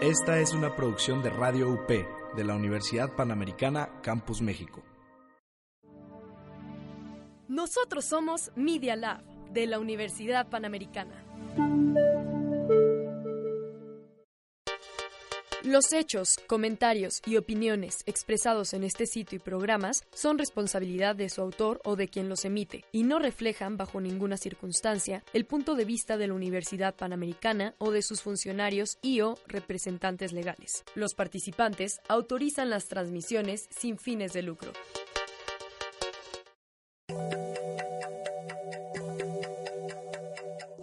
Esta es una producción de Radio UP de la Universidad Panamericana Campus México. Nosotros somos Media Lab de la Universidad Panamericana. Los hechos, comentarios y opiniones expresados en este sitio y programas son responsabilidad de su autor o de quien los emite y no reflejan bajo ninguna circunstancia el punto de vista de la Universidad Panamericana o de sus funcionarios y o representantes legales. Los participantes autorizan las transmisiones sin fines de lucro.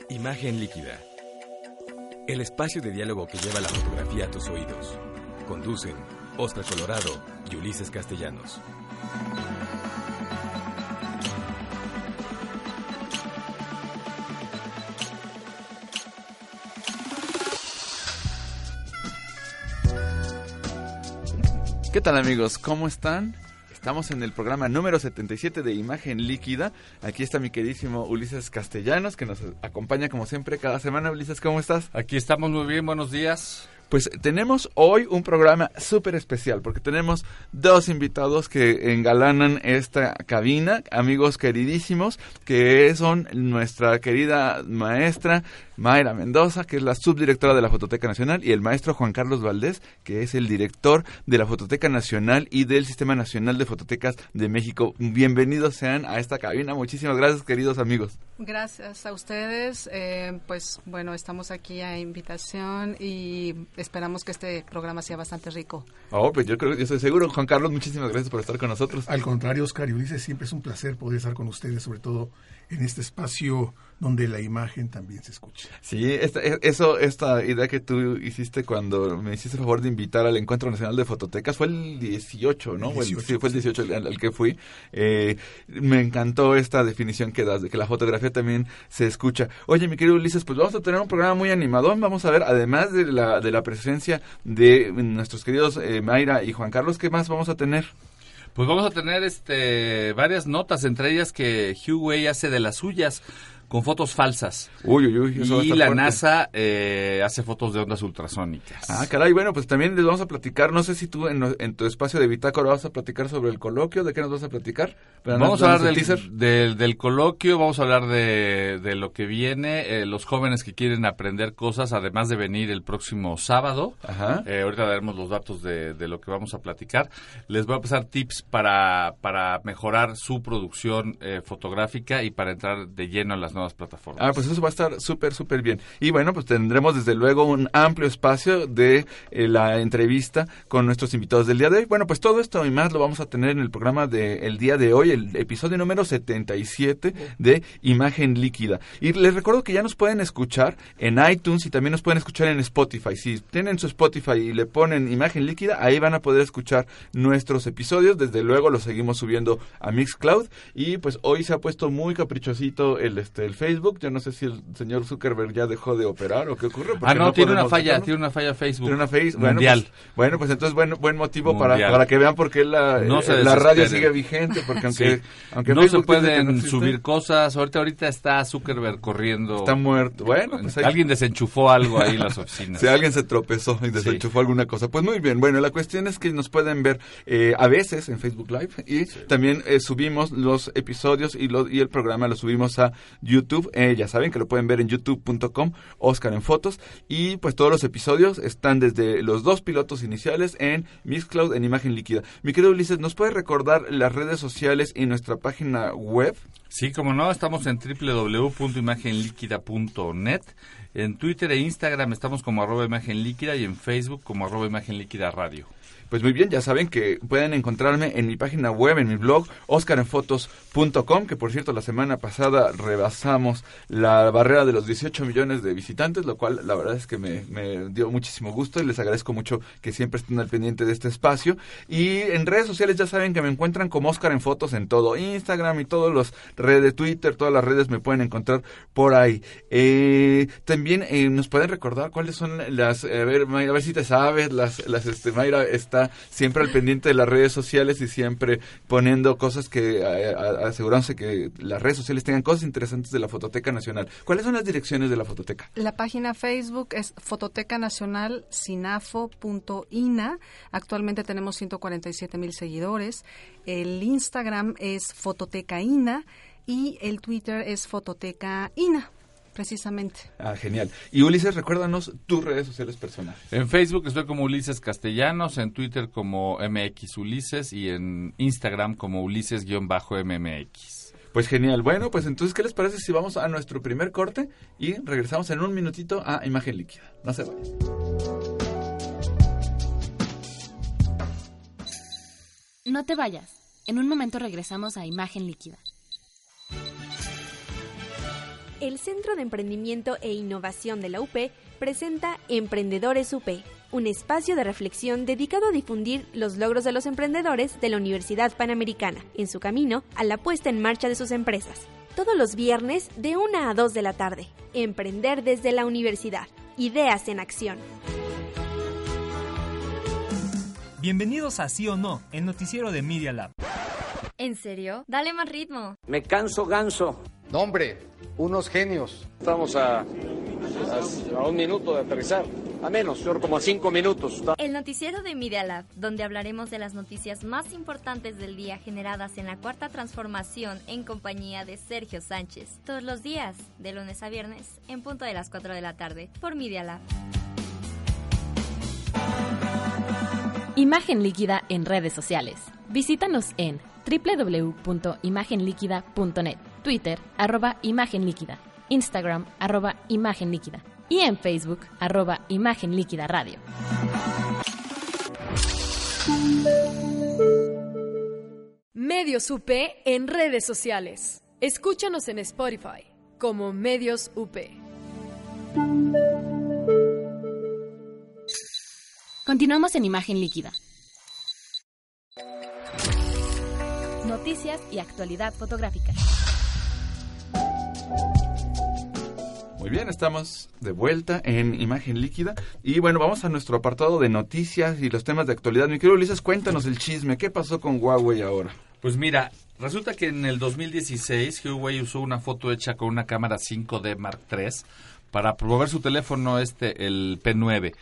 Imagen líquida. El espacio de diálogo que lleva la fotografía a tus oídos. Conducen Oscar Colorado y Ulises Castellanos. ¿Qué tal amigos? ¿Cómo están? Estamos en el programa número 77 de Imagen Líquida. Aquí está mi queridísimo Ulises Castellanos, que nos acompaña como siempre cada semana. Ulises, ¿cómo estás? Aquí estamos muy bien, buenos días. Pues tenemos hoy un programa súper especial porque tenemos dos invitados que engalanan esta cabina, amigos queridísimos, que son nuestra querida maestra Mayra Mendoza, que es la subdirectora de la Fototeca Nacional, y el maestro Juan Carlos Valdés, que es el director de la Fototeca Nacional y del Sistema Nacional de Fototecas de México. Bienvenidos sean a esta cabina. Muchísimas gracias, queridos amigos. Gracias a ustedes. Eh, pues bueno, estamos aquí a invitación y esperamos que este programa sea bastante rico. Oh, pues yo creo, yo estoy seguro. Juan Carlos, muchísimas gracias por estar con nosotros. Al contrario, Oscar y Ulises, siempre es un placer poder estar con ustedes, sobre todo en este espacio donde la imagen también se escucha. Sí, esta, eso, esta idea que tú hiciste cuando me hiciste el favor de invitar al Encuentro Nacional de Fototecas fue el 18, ¿no? 18, sí, fue el 18 al, al que fui. Eh, me encantó esta definición que das, de que la fotografía también se escucha. Oye, mi querido Ulises, pues vamos a tener un programa muy animado. Vamos a ver, además de la, de la presencia de nuestros queridos eh, Mayra y Juan Carlos, ¿qué más vamos a tener? Pues vamos a tener este varias notas, entre ellas que Huawei hace de las suyas con fotos falsas. Uy, uy, uy. Eso y la fuerte. NASA eh, hace fotos de ondas ultrasónicas. Ah, caray, bueno, pues también les vamos a platicar, no sé si tú en, en tu espacio de bitácora vas a platicar sobre el coloquio, ¿de qué nos vas a platicar? Vamos a hablar del, del, del, coloquio, vamos a hablar de, de lo que viene, eh, los jóvenes que quieren aprender cosas, además de venir el próximo sábado. Ajá. Eh, ahorita daremos los datos de, de, lo que vamos a platicar. Les voy a pasar tips para, para mejorar su producción eh, fotográfica y para entrar de lleno en las nuevas plataformas. Ah, pues eso va a estar súper, súper bien. Y bueno, pues tendremos desde luego un amplio espacio de eh, la entrevista con nuestros invitados del día de hoy. Bueno, pues todo esto y más lo vamos a tener en el programa del de día de hoy, el episodio número 77 de Imagen Líquida. Y les recuerdo que ya nos pueden escuchar en iTunes y también nos pueden escuchar en Spotify. Si tienen su Spotify y le ponen Imagen Líquida, ahí van a poder escuchar nuestros episodios. Desde luego los seguimos subiendo a Mixcloud. Y pues hoy se ha puesto muy caprichosito el, este, el Facebook. Yo no sé si el señor Zuckerberg ya dejó de operar o qué ocurre. Ah, no, no tiene una falla, sacarlo. tiene una falla Facebook. Tiene una face, bueno, mundial. Pues, bueno, pues entonces buen, buen motivo para, para que vean por qué la, no eh, la radio sigue vigente. Porque aunque, sí. aunque no Facebook se pueden no subir cosas. Ahorita, ahorita está Zuckerberg corriendo. Está muerto. Bueno, pues hay... alguien desenchufó algo ahí en las oficinas. si alguien se tropezó y desenchufó sí. alguna cosa. Pues muy bien. Bueno, la cuestión es que nos pueden ver eh, a veces en Facebook Live y sí. también eh, subimos los episodios y, lo, y el programa lo subimos a YouTube. Eh, ya saben que lo pueden ver en youtube.com, Oscar en fotos. Y pues todos los episodios están desde los dos pilotos iniciales en Mixcloud en imagen líquida. Mi querido Ulises, ¿nos puede recordar las redes sociales y nuestra página web? Sí, como no, estamos en www.imagenliquida.net. En Twitter e Instagram estamos como arroba imagen líquida y en Facebook como arroba imagen líquida radio. Pues muy bien, ya saben que pueden encontrarme en mi página web, en mi blog, oscarenfotos.com, que por cierto la semana pasada rebasamos la barrera de los 18 millones de visitantes, lo cual la verdad es que me, dio muchísimo gusto y les agradezco mucho que siempre estén al pendiente de este espacio. Y en redes sociales ya saben que me encuentran como Oscar en Fotos en todo, Instagram y todas las redes, Twitter, todas las redes me pueden encontrar por ahí. Eh, también eh, nos pueden recordar cuáles son las, a ver, Mayra, a ver si te sabes, las, las, este, Mayra está siempre al pendiente de las redes sociales y siempre poniendo cosas que, asegurándose que las redes sociales tengan cosas interesantes de la Fototeca Nacional. ¿Cuáles son las direcciones de la Fototeca? La página Facebook es Fototeca Nacional sinafo.ina. Actualmente tenemos 147 mil seguidores. El Instagram es Fototecaina y el Twitter es Fototecaina precisamente. Ah, genial. Y Ulises, recuérdanos tus redes sociales personales. En Facebook estoy como Ulises Castellanos, en Twitter como MX Ulises y en Instagram como Ulises-MMX. Pues genial. Bueno, pues entonces, ¿qué les parece si vamos a nuestro primer corte y regresamos en un minutito a Imagen Líquida? No se vayan. No te vayas. En un momento regresamos a Imagen Líquida. El Centro de Emprendimiento e Innovación de la UP presenta Emprendedores UP, un espacio de reflexión dedicado a difundir los logros de los emprendedores de la Universidad Panamericana en su camino a la puesta en marcha de sus empresas. Todos los viernes de 1 a 2 de la tarde. Emprender desde la universidad. Ideas en acción. Bienvenidos a Sí o No, el noticiero de Media Lab. ¿En serio? Dale más ritmo. Me canso ganso. No, hombre, unos genios. Estamos a, a, un minuto de aterrizar. A menos, como a cinco minutos. El noticiero de Media Lab, donde hablaremos de las noticias más importantes del día generadas en la cuarta transformación en compañía de Sergio Sánchez. Todos los días, de lunes a viernes, en punto de las 4 de la tarde, por Media Lab. Imagen líquida en redes sociales. Visítanos en www.imagenliquida.net, Twitter, arroba Imagen Líquida, Instagram, arroba Imagen Líquida y en Facebook, arroba Imagen Líquida Radio. Medios UP en redes sociales. Escúchanos en Spotify como Medios UP. Continuamos en Imagen Líquida. Noticias y actualidad fotográfica. Muy bien, estamos de vuelta en Imagen Líquida. Y bueno, vamos a nuestro apartado de noticias y los temas de actualidad. Mi querido Ulises, cuéntanos el chisme. ¿Qué pasó con Huawei ahora? Pues mira, resulta que en el 2016 Huawei usó una foto hecha con una cámara 5D Mark III para promover su teléfono este, el P9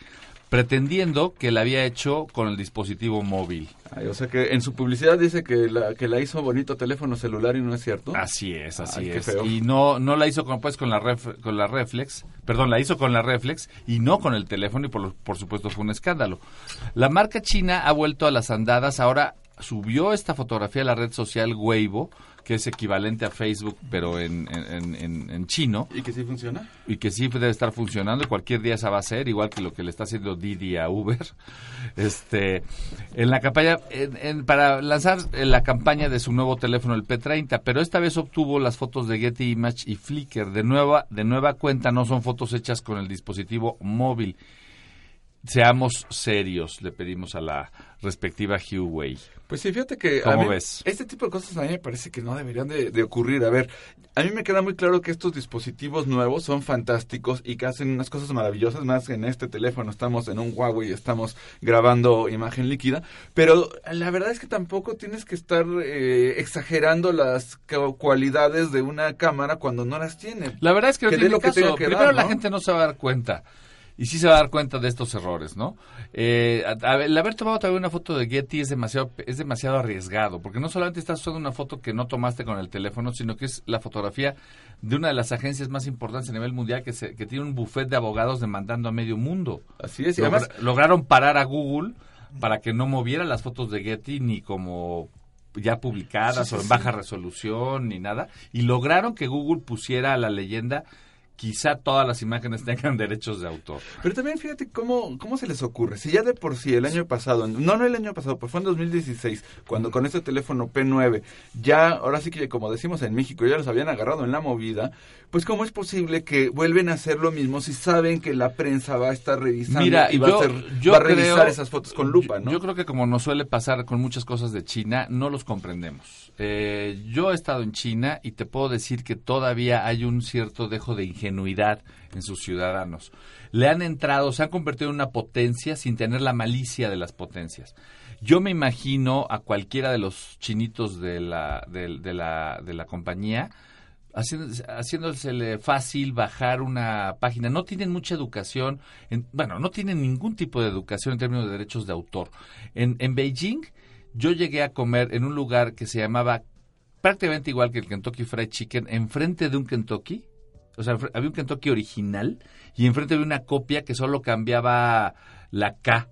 pretendiendo que la había hecho con el dispositivo móvil. o sea que en su publicidad dice que la, que la hizo bonito teléfono celular y no es cierto. Así es, así es. Y no no la hizo con, pues, con la con la reflex, perdón, la hizo con la reflex y no con el teléfono y por, por supuesto fue un escándalo. La marca china ha vuelto a las andadas, ahora subió esta fotografía a la red social Weibo que es equivalente a Facebook, pero en, en, chino. ¿Y que sí funciona? Y que sí debe estar funcionando. Cualquier día esa va a ser, igual que lo que le está haciendo Didi a Uber. Este, en la campaña, para lanzar la campaña de su nuevo teléfono, el P30, pero esta vez obtuvo las fotos de Getty Image y Flickr. De nueva, de nueva cuenta, no son fotos hechas con el dispositivo móvil seamos serios, le pedimos a la respectiva Huawei. Pues sí, fíjate que ¿Cómo ves? este tipo de cosas a mí me parece que no deberían de, ocurrir. A ver, a mí me queda muy claro que estos dispositivos nuevos son fantásticos y que hacen unas cosas maravillosas. Más en este teléfono estamos en un Huawei, estamos grabando imagen líquida, pero la verdad es que tampoco tienes que estar eh, exagerando las cualidades de una cámara cuando no las tiene. La verdad es que, no tiene lo caso. Primero la gente no se va a dar cuenta y sí se va a dar cuenta de estos errores, ¿no? Eh, el haber tomado también una foto de Getty es demasiado, es demasiado arriesgado, porque no solamente estás usando una foto que no tomaste con el teléfono, sino que es la fotografía de una de las agencias más importantes a nivel mundial que, se, que tiene un buffet de abogados demandando a medio mundo. Así es, y además lograron parar a Google para que no moviera las fotos de Getty ni como ya publicadas o en baja resolución ni nada, y lograron que Google pusiera la leyenda quizá todas las imágenes tengan derechos de autor. Pero también fíjate cómo, cómo se les ocurre. Si ya de por sí el año pasado, no, no el año pasado, pues fue en 2016, cuando con este teléfono P9, ya, ahora sí que como decimos en México, ya los habían agarrado en la movida, pues cómo es posible que vuelven a hacer lo mismo si saben que la prensa va a estar revisando Mira, y va, a, va a revisar esas fotos con lupa, ¿no? Yo creo que como nos suele pasar con muchas cosas de China, no los comprendemos. Eh, yo he estado en China y te puedo decir que todavía hay un cierto dejo de ingenio ingenuidad en sus ciudadanos. Le han entrado, se han convertido en una potencia sin tener la malicia de las potencias. Yo me imagino a cualquiera de los chinitos de la, de, de la, de la compañía haciéndosele fácil bajar una página. No tienen mucha educación, en, bueno, no tienen ningún tipo de educación en términos de derechos de autor. En, en Beijing yo llegué a comer en un lugar que se llamaba prácticamente igual que el Kentucky Fried Chicken, enfrente de un Kentucky. O sea, había un Kentucky original y enfrente había una copia que solo cambiaba la K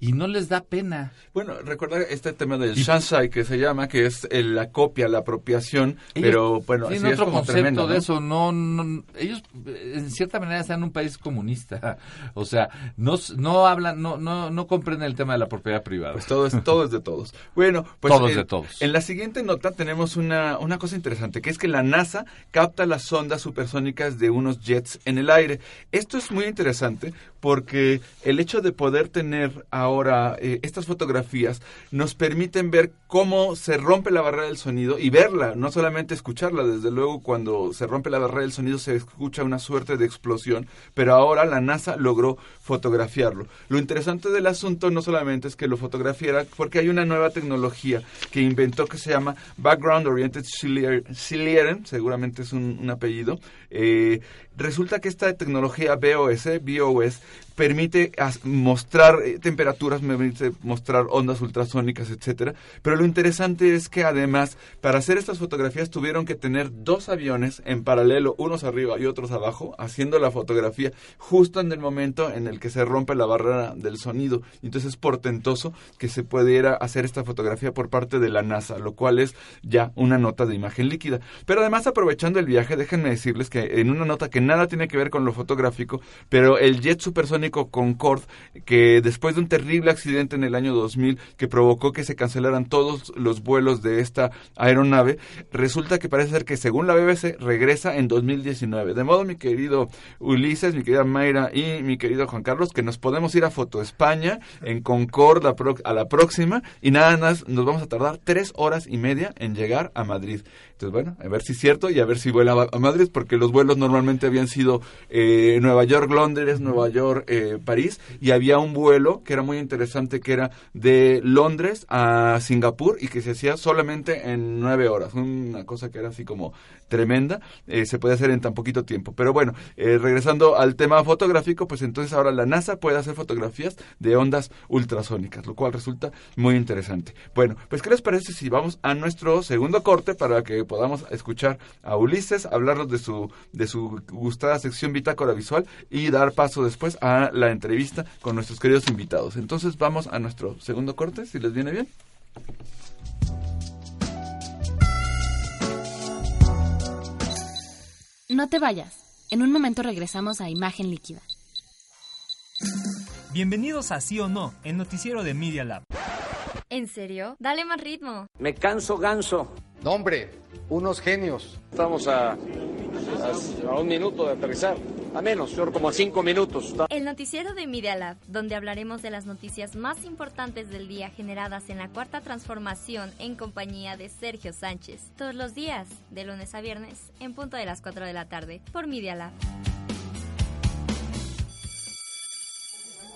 y no les da pena. Bueno, recuerda este tema del Shansai que se llama, que es la copia, la apropiación, pero bueno, tienen otro concepto de eso. No, no, ellos en cierta manera están en un país comunista, o sea, no, no hablan, no, no, no comprenden el tema de la propiedad privada. Pues todo es, todo es de todos. Bueno, pues todos en, de todos. En la siguiente nota tenemos una, una cosa interesante, que es que la NASA capta las ondas supersónicas de unos jets en el aire. Esto es muy interesante porque el hecho de poder tener ahora eh, estas fotografías nos permiten ver cómo se rompe la barrera del sonido y verla, no solamente escucharla. Desde luego, cuando se rompe la barrera del sonido se escucha una suerte de explosión, pero ahora la NASA logró fotografiarlo. Lo interesante del asunto no solamente es que lo fotografiara, porque hay una nueva tecnología que inventó que se llama Background Oriented Cilieren, seguramente es un, un apellido. Eh, resulta que esta tecnología BOS, BOS permite mostrar eh, temperaturas, permite mostrar ondas ultrasónicas, etcétera. Pero lo interesante es que además, para hacer estas fotografías tuvieron que tener dos aviones en paralelo, unos arriba y otros abajo, haciendo la fotografía justo en el momento en el que se rompe la barrera del sonido. Entonces es portentoso que se pudiera hacer esta fotografía por parte de la NASA, lo cual es ya una nota de imagen líquida. Pero además, aprovechando el viaje, déjenme decirles que en una nota que nada tiene que ver con lo fotográfico, pero el jet supersónico Concorde, que después de un terrible accidente en el año 2000 que provocó que se cancelaran todos los vuelos de esta aeronave, resulta que parece ser que según la BBC regresa en 2019. De modo, mi querido Ulises, mi querida Mayra y mi querido Juan Carlos, que nos podemos ir a Foto España en Concorde a la próxima y nada más nos vamos a tardar tres horas y media en llegar a Madrid. Entonces, bueno, a ver si es cierto y a ver si vuela a Madrid, porque los vuelos normalmente habían sido eh, Nueva York, Londres, Nueva York, eh, París, y había un vuelo que era muy interesante, que era de Londres a Singapur y que se hacía solamente en nueve horas. Una cosa que era así como tremenda, eh, se puede hacer en tan poquito tiempo. Pero bueno, regresando al tema fotográfico, pues entonces ahora la NASA puede hacer fotografías de ondas ultrasónicas, lo cual resulta muy interesante. Bueno, pues ¿qué les parece si vamos a nuestro segundo corte para que podamos escuchar a Ulises, hablarnos de su, de su gustada sección bitácora visual y dar paso después a la entrevista con nuestros queridos invitados. Entonces vamos a nuestro segundo corte, si les viene bien. No te vayas. En un momento regresamos a Imagen Líquida. Bienvenidos a Sí o No, el noticiero de Media Lab. ¿En serio? Dale más ritmo. Me canso ganso. No, hombre, unos genios. Estamos a, a, un minuto de aterrizar. A menos, señor, como a cinco minutos. El noticiero de Media Lab, donde hablaremos de las noticias más importantes del día generadas en la cuarta transformación en compañía de Sergio Sánchez. Todos los días, de lunes a viernes, en punto de las 4 de la tarde, por Media Lab.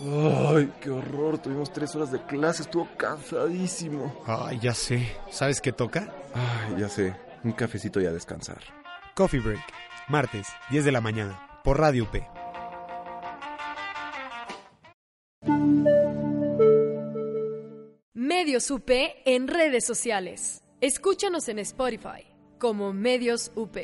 Ay, qué horror. Tuvimos tres horas de clase. Estuvo cansadísimo. Ay, ya sé. ¿Sabes qué toca? Ay, ya sé. Un cafecito y a descansar. Coffee Break. Martes, 10 de la mañana. Por Radio P. Medios UP en redes sociales. Escúchanos en Spotify como Medios UP.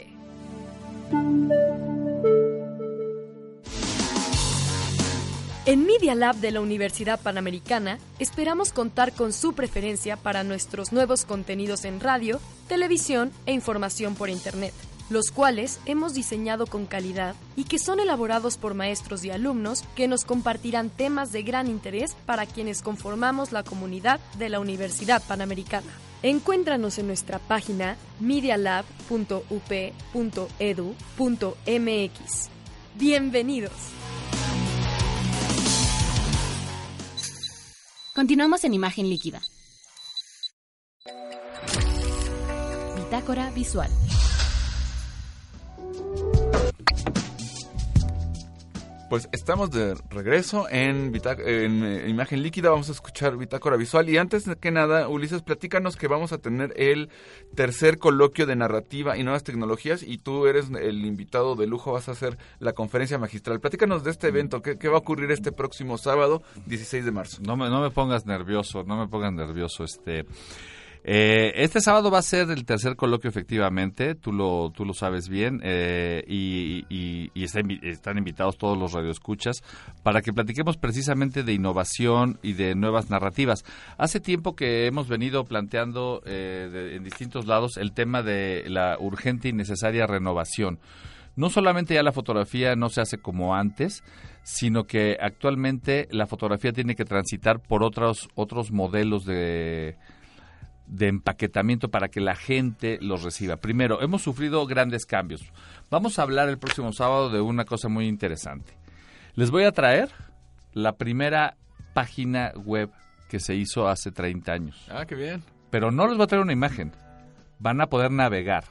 En Media Lab de la Universidad Panamericana esperamos contar con su preferencia para nuestros nuevos contenidos en radio, televisión e información por Internet, los cuales hemos diseñado con calidad y que son elaborados por maestros y alumnos que nos compartirán temas de gran interés para quienes conformamos la comunidad de la Universidad Panamericana. Encuéntranos en nuestra página medialab.up.edu.mx. Bienvenidos. Continuamos en imagen líquida. Bitácora visual. Pues estamos de regreso en, en eh, Imagen Líquida, vamos a escuchar Bitácora Visual. Y antes que nada, Ulises, platícanos que vamos a tener el tercer coloquio de narrativa y nuevas tecnologías y tú eres el invitado de lujo, vas a hacer la conferencia magistral. Platícanos de este evento, ¿qué, qué va a ocurrir este próximo sábado, 16 de marzo? No me, no me pongas nervioso, no me pongas nervioso, este... Eh, este sábado va a ser el tercer coloquio, efectivamente, tú lo, tú lo sabes bien, eh, y, están invitados todos los radioescuchas para que platiquemos precisamente de innovación y de nuevas narrativas. Hace tiempo que hemos venido planteando eh, en distintos lados el tema de la urgente y necesaria renovación. No solamente ya la fotografía no se hace como antes, sino que actualmente la fotografía tiene que transitar por otros, otros modelos de de empaquetamiento para que la gente los reciba. Primero, hemos sufrido grandes cambios. Vamos a hablar el próximo sábado de una cosa muy interesante. Les voy a traer la primera página web que se hizo hace 30 años. Ah, qué bien. Pero no les voy a traer una imagen. Van a poder navegar.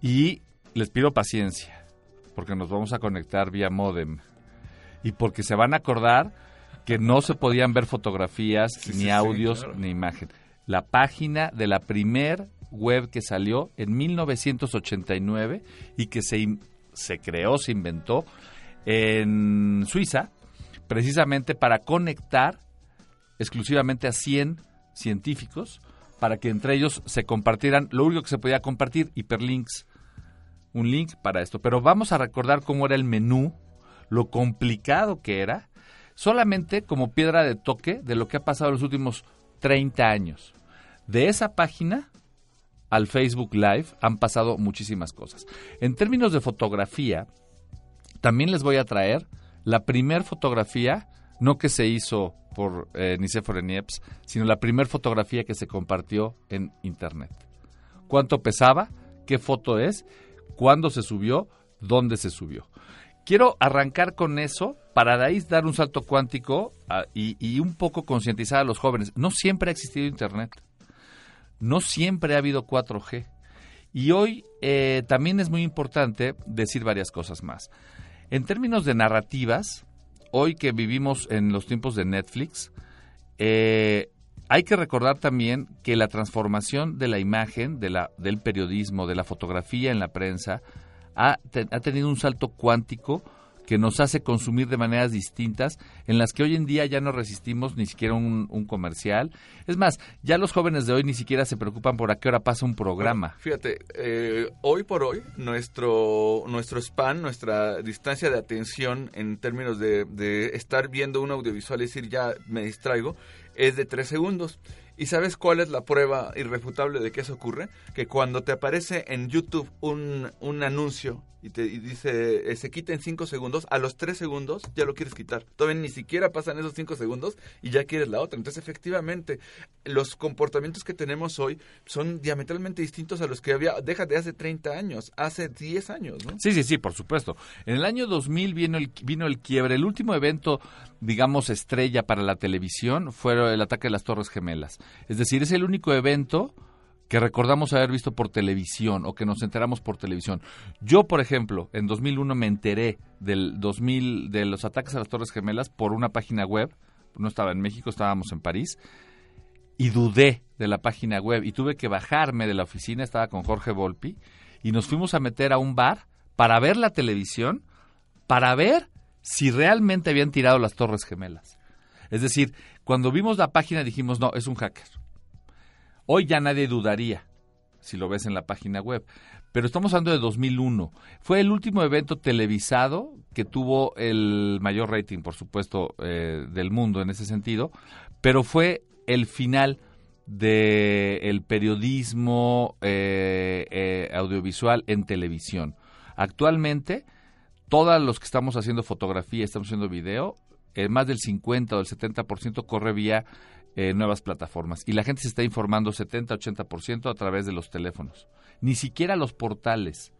Y les pido paciencia, porque nos vamos a conectar vía modem. Y porque se van a acordar que no se podían ver fotografías, ni audios, ni imagen la página de la primer web que salió en 1989 y que se, se creó, se inventó en Suiza, precisamente para conectar exclusivamente a 100 científicos para que entre ellos se compartieran lo único que se podía compartir, hiperlinks, un link para esto. Pero vamos a recordar cómo era el menú, lo complicado que era, solamente como piedra de toque de lo que ha pasado en los últimos 30 años. De esa página al Facebook Live han pasado muchísimas cosas. En términos de fotografía, también les voy a traer la primer fotografía, no que se hizo por eh, Nicéphore Niepce, sino la primera fotografía que se compartió en Internet. ¿Cuánto pesaba? ¿Qué foto es? ¿Cuándo se subió? ¿Dónde se subió? Quiero arrancar con eso para ahí dar un salto cuántico ah, y, un poco concientizar a los jóvenes. No siempre ha existido Internet. No siempre ha habido 4G. Y hoy eh, también es muy importante decir varias cosas más. En términos de narrativas, hoy que vivimos en los tiempos de Netflix, eh, hay que recordar también que la transformación de la imagen, del periodismo, de la fotografía en la prensa, ha, ha tenido un salto cuántico que nos hace consumir de maneras distintas, en las que hoy en día ya no resistimos ni siquiera un, comercial. Es más, ya los jóvenes de hoy ni siquiera se preocupan por a qué hora pasa un programa. fíjate, eh, hoy por hoy, nuestro, nuestro span, nuestra distancia de atención en términos de, de estar viendo un audiovisual y decir ya me distraigo, es de tres segundos. ¿Y sabes cuál es la prueba irrefutable de que eso ocurre? Que cuando te aparece en YouTube un, un anuncio y te dice eh, se quita en 5 segundos, a los 3 segundos ya lo quieres quitar. Todavía ni siquiera pasan esos 5 segundos y ya quieres la otra. Entonces, efectivamente, los comportamientos que tenemos hoy son diametralmente distintos a los que había, déjate, hace 30 años, hace 10 años, ¿no? Sí, sí, sí, por supuesto. En el año 2000 vino el, vino el quiebre. El último evento, digamos, estrella para la televisión fue el ataque de las Torres Gemelas. Es decir, es el único evento que recordamos haber visto por televisión o que nos enteramos por televisión. Yo, por ejemplo, en 2001 me enteré del 2000 de los ataques a las Torres Gemelas por una página web. No estaba en México, estábamos en París y dudé de la página web y tuve que bajarme de la oficina, estaba con Jorge Volpi y nos fuimos a meter a un bar para ver la televisión, para ver si realmente habían tirado las Torres Gemelas. Es decir, cuando vimos la página dijimos, no, es un hacker Hoy ya nadie dudaría si lo ves en la página web. Pero estamos hablando de 2001. Fue el último evento televisado que tuvo el mayor rating, por supuesto, eh, del mundo en ese sentido, pero fue el final del periodismo eh, eh, audiovisual en televisión. Actualmente, todos los que estamos haciendo fotografía, estamos haciendo video, más del 50 o el 70% corre vía eh, nuevas plataformas. Y la gente se está informando 70-80% a través de los teléfonos. Ni siquiera los portales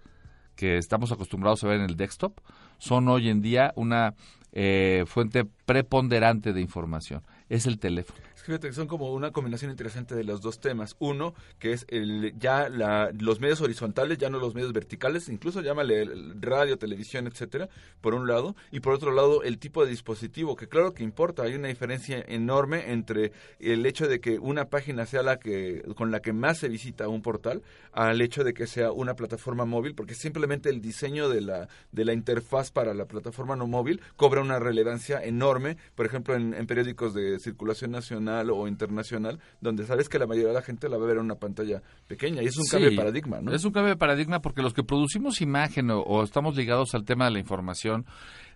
que estamos acostumbrados a ver en el desktop son hoy en día una eh, fuente preponderante de información. es el teléfono. Fíjate que son como una combinación interesante de los dos temas. Uno, que es el, ya la, los medios horizontales, ya no los medios verticales, incluso llámale radio, televisión, etcétera, por un lado. Y por otro lado, el tipo de dispositivo, que claro que importa. Hay una diferencia enorme entre el hecho de que una página sea la que con la que más se visita un portal, al hecho de que sea una plataforma móvil, porque simplemente el diseño de la, de la interfaz para la plataforma no móvil cobra una relevancia enorme, por ejemplo, en, en periódicos de circulación nacional o internacional, donde sabes que la mayoría de la gente la va a ver en una pantalla pequeña. Y es un cambio de paradigma, ¿no? Es un cambio de paradigma porque los que producimos imagen o, estamos ligados al tema de la información,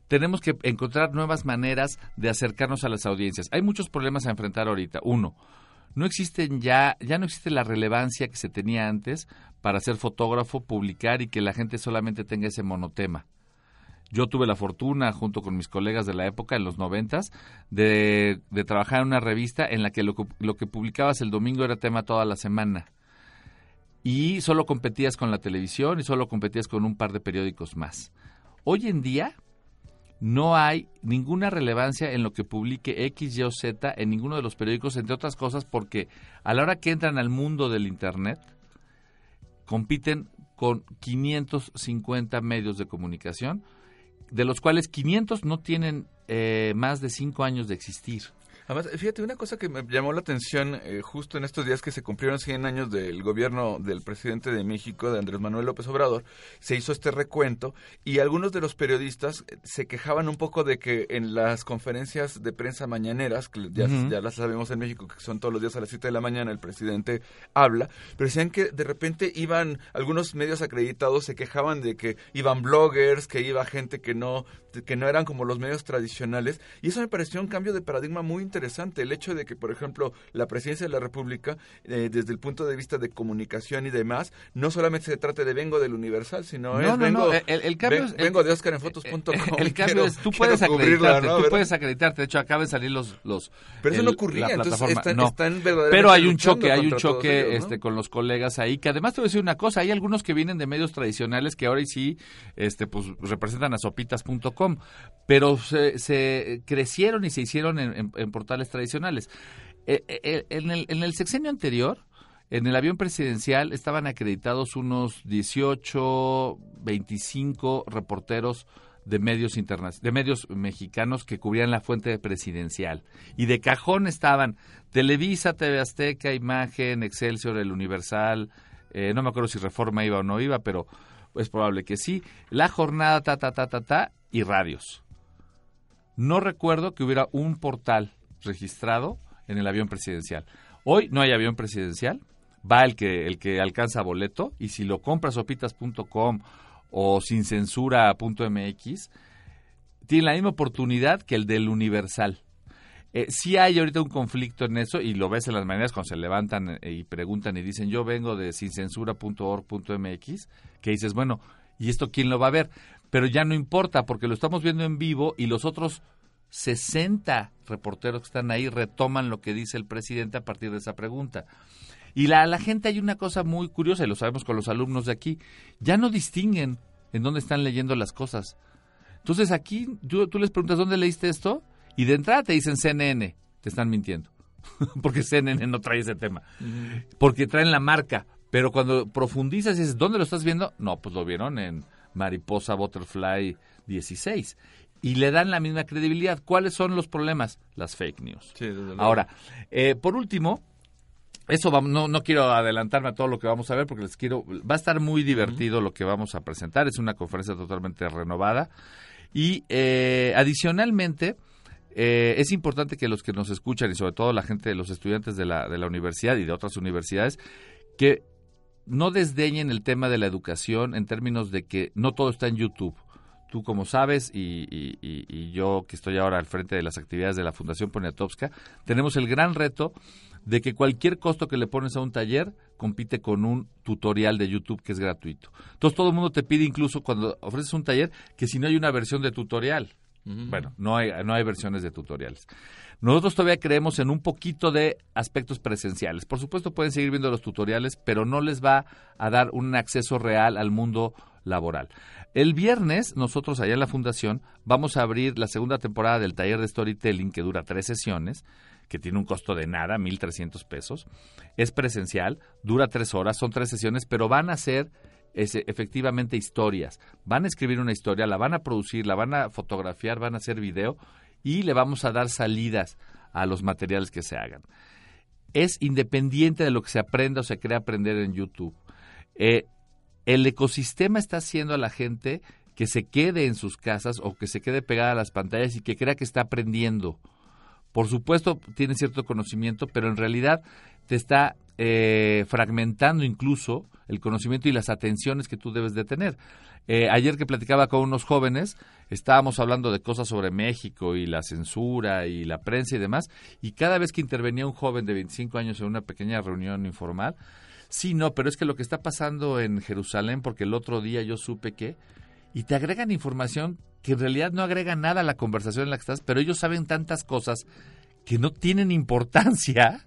tenemos que encontrar nuevas maneras de acercarnos a las audiencias. Hay muchos problemas a enfrentar ahorita. Uno, no existen ya, ya no existe la relevancia que se tenía antes para ser fotógrafo, publicar y que la gente solamente tenga ese monotema. Yo tuve la fortuna, junto con mis colegas de la época, en los noventas, de, trabajar en una revista en la que lo, lo que publicabas el domingo era tema toda la semana. Y solo competías con la televisión y solo competías con un par de periódicos más. Hoy en día no hay ninguna relevancia en lo que publique X, Y o Z en ninguno de los periódicos, entre otras cosas porque a la hora que entran al mundo del Internet, compiten con 550 medios de comunicación de los cuales 500 no tienen eh, más de cinco años de existir. Además, fíjate, una cosa que me llamó la atención eh, justo en estos días que se cumplieron 100 años del gobierno del presidente de México, de Andrés Manuel López Obrador, se hizo este recuento y algunos de los periodistas eh, se quejaban un poco de que en las conferencias de prensa mañaneras, que ya, ya las sabemos en México, que son todos los días a las 7 de la mañana, el presidente habla, pero decían que de repente iban, algunos medios acreditados se quejaban de que iban bloggers, que iba gente que no, que no eran como los medios tradicionales, y eso me pareció un cambio de paradigma muy interesante interesante el hecho de que, por ejemplo, la presidencia de la República, eh, desde el punto de vista de comunicación y demás, no solamente se trate de vengo del Universal, sino es vengo, El, cambio es, vengo de Oscar en Fotos.com. El, cambio es, tú puedes acreditarte, tú puedes acreditarte. De hecho, acaban de salir los... los Pero eso no ocurría, entonces están, Pero hay un choque, hay un choque este, con los colegas ahí, que además te voy a decir una cosa, hay algunos que vienen de medios tradicionales que ahora sí este, pues, representan a sopitas.com, pero se, se, crecieron y se hicieron en, en tradicionales. Eh, eh, en, el, en el sexenio anterior, en el avión presidencial estaban acreditados unos 18, 25 reporteros de medios de medios mexicanos que cubrían la fuente presidencial. Y de cajón estaban Televisa, TV Azteca, Imagen, Excelsior, El Universal, eh, no me acuerdo si Reforma iba o no iba, pero es probable que sí. La jornada, ta, ta, ta, ta, ta, y radios. No recuerdo que hubiera un portal registrado en el avión presidencial. Hoy no hay avión presidencial, va el que, el que alcanza boleto y si lo compras sopitas.com o sincensura.mx, tiene la misma oportunidad que el del Universal. Eh, sí hay ahorita un conflicto en eso y lo ves en las maneras cuando se levantan eh, y preguntan y dicen yo vengo de sincensura.org.mx, que dices, bueno, ¿y esto quién lo va a ver? Pero ya no importa porque lo estamos viendo en vivo y los otros 60 reporteros que están ahí retoman lo que dice el presidente a partir de esa pregunta. Y la, la gente hay una cosa muy curiosa, y lo sabemos con los alumnos de aquí, ya no distinguen en dónde están leyendo las cosas. Entonces aquí tú, tú les preguntas, ¿dónde leíste esto? Y de entrada te dicen CNN, te están mintiendo, porque CNN no trae ese tema, porque traen la marca, pero cuando profundizas y dices, ¿dónde lo estás viendo? No, pues lo vieron en Mariposa Butterfly 16 y le dan la misma credibilidad. ¿Cuáles son los problemas? Las fake news. Ahora, eh, por último, eso no, no quiero adelantarme a todo lo que vamos a ver porque les quiero, va a estar muy divertido lo que vamos a presentar, es una conferencia totalmente renovada y eh, adicionalmente eh, es importante que los que nos escuchan y sobre todo la gente, los estudiantes de la, de la universidad y de otras universidades, que no desdeñen el tema de la educación en términos de que no todo está en YouTube tú como sabes y, yo que estoy ahora al frente de las actividades de la Fundación Poniatowska, tenemos el gran reto de que cualquier costo que le pones a un taller compite con un tutorial de YouTube que es gratuito. Entonces todo el mundo te pide incluso cuando ofreces un taller que si no hay una versión de tutorial. Bueno, no hay, no hay versiones de tutoriales. Nosotros todavía creemos en un poquito de aspectos presenciales. Por supuesto pueden seguir viendo los tutoriales, pero no les va a dar un acceso real al mundo laboral. El viernes, nosotros allá en la Fundación vamos a abrir la segunda temporada del taller de storytelling que dura tres sesiones, que tiene un costo de nada, 1.300 pesos. Es presencial, dura tres horas, son tres sesiones, pero van a ser efectivamente historias. Van a escribir una historia, la van a producir, la van a fotografiar, van a hacer video y le vamos a dar salidas a los materiales que se hagan. Es independiente de lo que se aprenda o se crea aprender en YouTube. Eh, el ecosistema está haciendo a la gente que se quede en sus casas o que se quede pegada a las pantallas y que crea que está aprendiendo. Por supuesto, tiene cierto conocimiento, pero en realidad te está eh, fragmentando incluso el conocimiento y las atenciones que tú debes de tener. Eh, ayer que platicaba con unos jóvenes, estábamos hablando de cosas sobre México y la censura y la prensa y demás, y cada vez que intervenía un joven de 25 años en una pequeña reunión informal, sí, no, pero es que lo que está pasando en Jerusalén, porque el otro día yo supe que, y te agregan información que en realidad no agrega nada a la conversación en la que estás, pero ellos saben tantas cosas que no tienen importancia,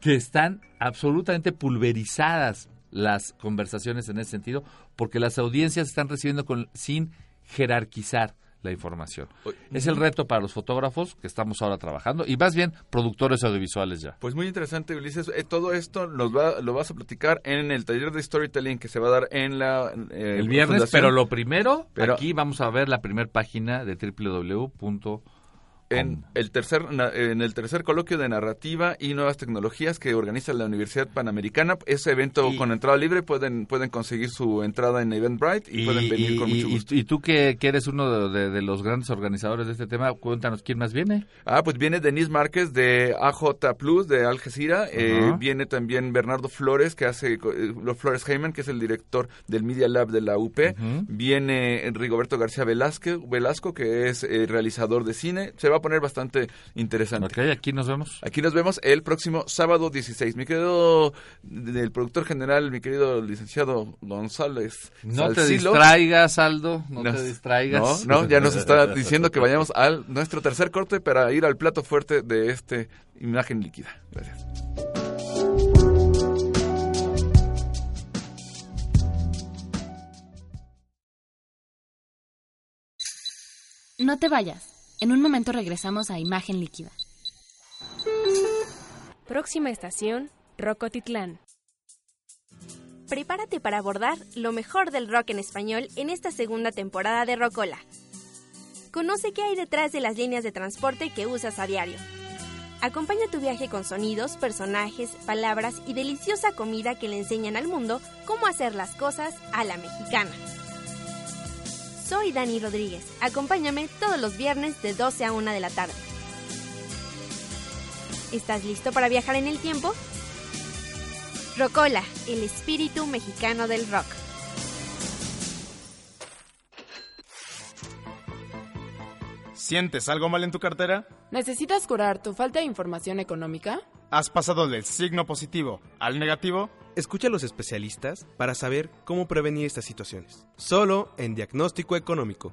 que están absolutamente pulverizadas las conversaciones en ese sentido, porque las audiencias están recibiendo con, sin jerarquizar la información. Es el reto para los fotógrafos que estamos ahora trabajando y más bien productores audiovisuales ya. Pues muy interesante, Ulises. Eh, todo esto nos va, lo vas a platicar en el taller de storytelling que se va a dar en la... Eh, el viernes, pero lo primero, pero, aquí vamos a ver la primera página de www en el tercer en el tercer coloquio de narrativa y nuevas tecnologías que organiza la Universidad Panamericana. Ese evento con entrada libre pueden pueden conseguir su entrada en Eventbrite y, pueden venir con mucho gusto. y, tú que, eres uno de, los grandes organizadores de este tema cuéntanos quién más viene ah pues viene Denise Márquez de AJ Plus de Al Jazeera. Eh, viene también Bernardo Flores que hace eh, los Flores Heyman que es el director del Media Lab de la UP viene Rigoberto García Velázquez Velasco que es eh, realizador de cine. Se va poner bastante interesante. Ok, aquí nos vemos. Aquí nos vemos el próximo sábado 16. Mi querido, el productor general, mi querido licenciado González. No te distraigas, Aldo, no te distraigas. No, no, ya nos está diciendo que vayamos al nuestro tercer corte para ir al plato fuerte de este imagen líquida. Gracias. No te vayas. En un momento regresamos a Imagen Líquida. Próxima estación, Rocotitlán. Prepárate para abordar lo mejor del rock en español en esta segunda temporada de Rocola. Conoce qué hay detrás de las líneas de transporte que usas a diario. Acompaña tu viaje con sonidos, personajes, palabras y deliciosa comida que le enseñan al mundo cómo hacer las cosas a la mexicana. Soy Dani Rodríguez. Acompáñame todos los viernes de 12 a 1 de la tarde. ¿Estás listo para viajar en el tiempo? Rocola, el espíritu mexicano del rock. ¿Sientes algo mal en tu cartera? ¿Necesitas curar tu falta de información económica? ¿Has pasado del signo positivo al negativo? Escucha a los especialistas para saber cómo prevenir estas situaciones. Solo en Diagnóstico Económico.